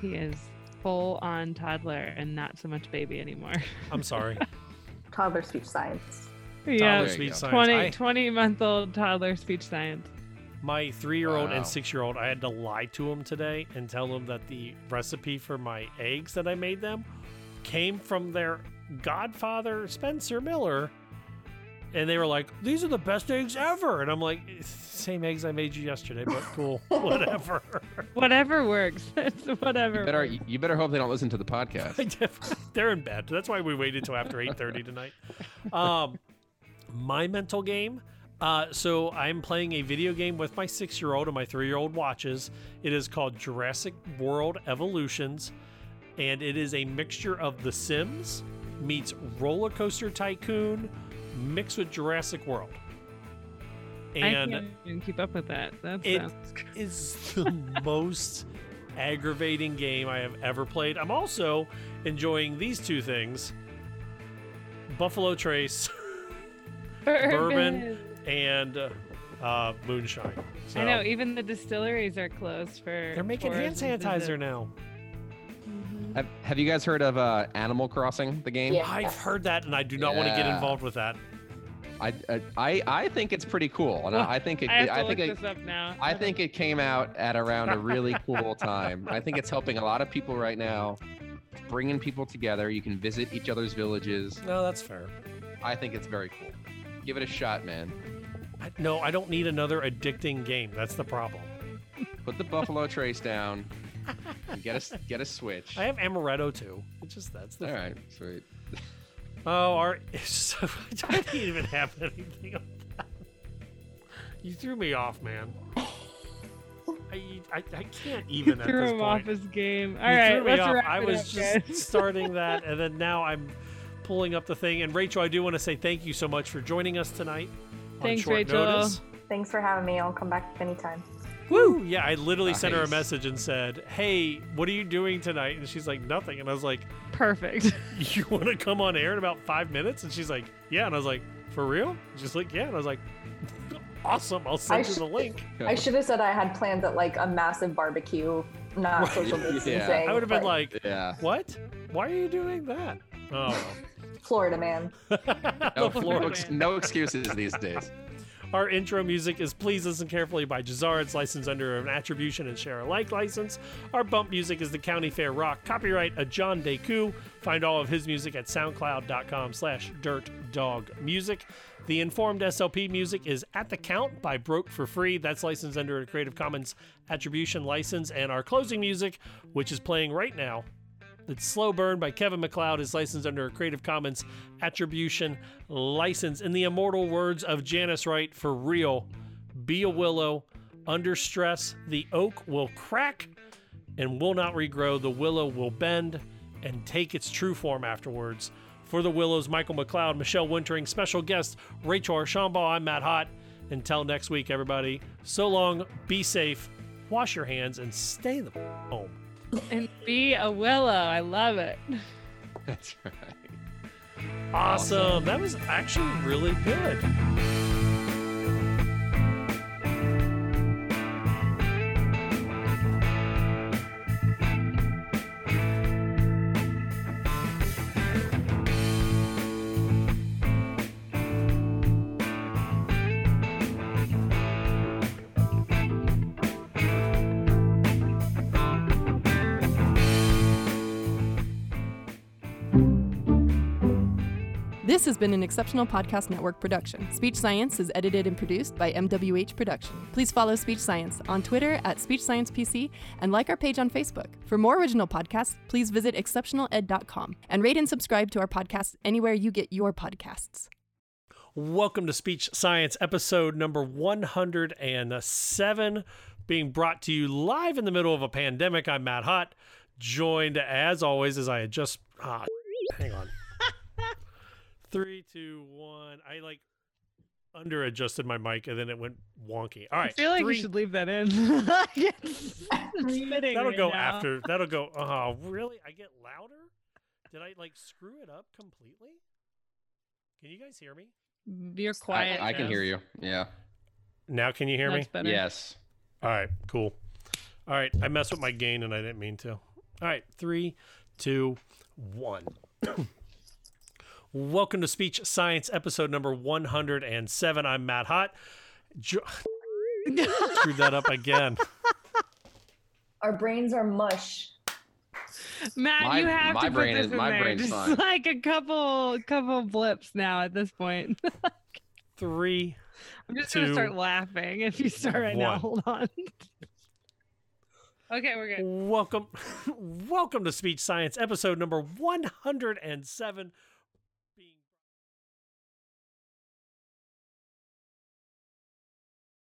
He is full on toddler and not so much baby anymore. I'm sorry. Toddler speech science. yeah, Toddler speech science. 20, I- 20 month old toddler speech science. My three year old Wow. and six year old, I had to lie to them today and tell them that the recipe for my eggs that I made them came from their godfather, Spencer Miller. And they were like, These are the best eggs ever. And I'm like, Same eggs I made you yesterday, but cool. Whatever. Whatever works. It's whatever. You better works. you better hope they don't listen to the podcast. They're in bed. That's why we waited till after 8:30 tonight. Um, my mental game. Uh, so I'm playing a video game with my six-year-old and my three-year-old watches. It is called Jurassic World Evolutions, and it is a mixture of The Sims meets Roller Coaster Tycoon mixed with Jurassic World. I And can't even keep up with that. That it sounds is the most aggravating game I have ever played. I'm also enjoying these two things Buffalo Trace, bourbon, and uh, moonshine. So I know even the distilleries are closed for. they're making hand tourism sanitizer visits. now. Have, have you guys heard of uh, Animal Crossing, the game? Yeah. I've heard that, and I do not want to get involved with that. I, I I think it's pretty cool, and I I think it. I have to I look think it, this up now. I think it came out at around a really cool time. I think it's helping a lot of people right now, bringing people together. You can visit each other's villages. No, that's fair. I think it's very cool. Give it a shot, man. I, no, I don't need another addicting game. That's the problem. Put the Buffalo Trace down. And get a get a switch. I have amaretto too. It's just that's the All right, sweet. Oh, our so I didn't even have anything on that. You threw me off, man. I, I, I can't even at threw this him point. off his game. You All right, threw me let's off. wrap I was up, just guys. starting that, and then now I'm pulling up the thing. And Rachel, I do want to say thank you so much for joining us tonight. On Thanks, short Rachel. Notice. Thanks for having me. I'll come back anytime. Woo! Yeah, I literally sent her a message and said, "Hey, what are you doing tonight?" And she's like, "Nothing." And I was like, Perfect. "You want to come on air in about five minutes?" And she's like, "Yeah." And I was like, "For real?" And she's like, "Yeah." And I was like, awesome. I'll I, send you sh- the link. I should have said I had plans at like a massive barbecue, not social distancing. I would have been like, yeah. what? Why are you doing that? Oh, well. Florida man. No, Florida no, ex- no excuses these days. Our intro music is Please Listen Carefully by Jahzzar. It's licensed under an attribution and share alike license. Our bump music is the County Fair Rock. Copyright a John Deku. Find all of his music at soundcloud.com slash dirt dog music. The Informed SLP music is At the Count by Broke for Free. That's licensed under a Creative Commons attribution license. And our closing music, which is playing right now, it's Slow Burn by Kevin MacLeod is licensed under a Creative Commons attribution license. In the immortal words of Janice Wright, for real, be a willow. Under stress, the oak will crack and will not regrow. The willow will bend and take its true form afterwards. For the Willows, Michael McLeod, Michelle Wintering, special guest Rachel Archambault. I'm Matt Hott. Until next week, everybody, so long, be safe, wash your hands, and stay the home. And be a willow. I love it. That's right. Awesome. That was actually really good. This has been an Exceptional Podcast Network production. Speech Science is edited and produced by MWH Production. Please follow Speech Science on Twitter at Speech Science PC and like our page on Facebook. For more original podcasts, please visit exceptionaled.com and rate and subscribe to our podcast anywhere you get your podcasts. Welcome to Speech Science, episode number 107, being brought to you live in the middle of a pandemic. I'm Matt Hott, joined as always, as I had just. Ah, hang on. Three, two, one. I like under adjusted my mic and then it went wonky. All right. I feel like three- you should leave that in. That'll right go now. after. That'll go. Oh, really? I get louder? Did I like screw it up completely? Can you guys hear me? You're quiet. I can hear you. Yeah. Now can you hear That's me? better. Yes. All right, cool. All right, I messed with my gain and I didn't mean to. All right, three, two, one. Welcome to Speech Science, episode number 107. I'm Matt Hott. Jo- Screwed that up again. Our brains are mush. Matt, My- you have my to put brain this is- in my there. brain's Just fine. like a couple, couple blips now at this point. Three. I'm just two, gonna start laughing if you start right now. Hold on. okay, we're good. Welcome, welcome to Speech Science, episode number 107.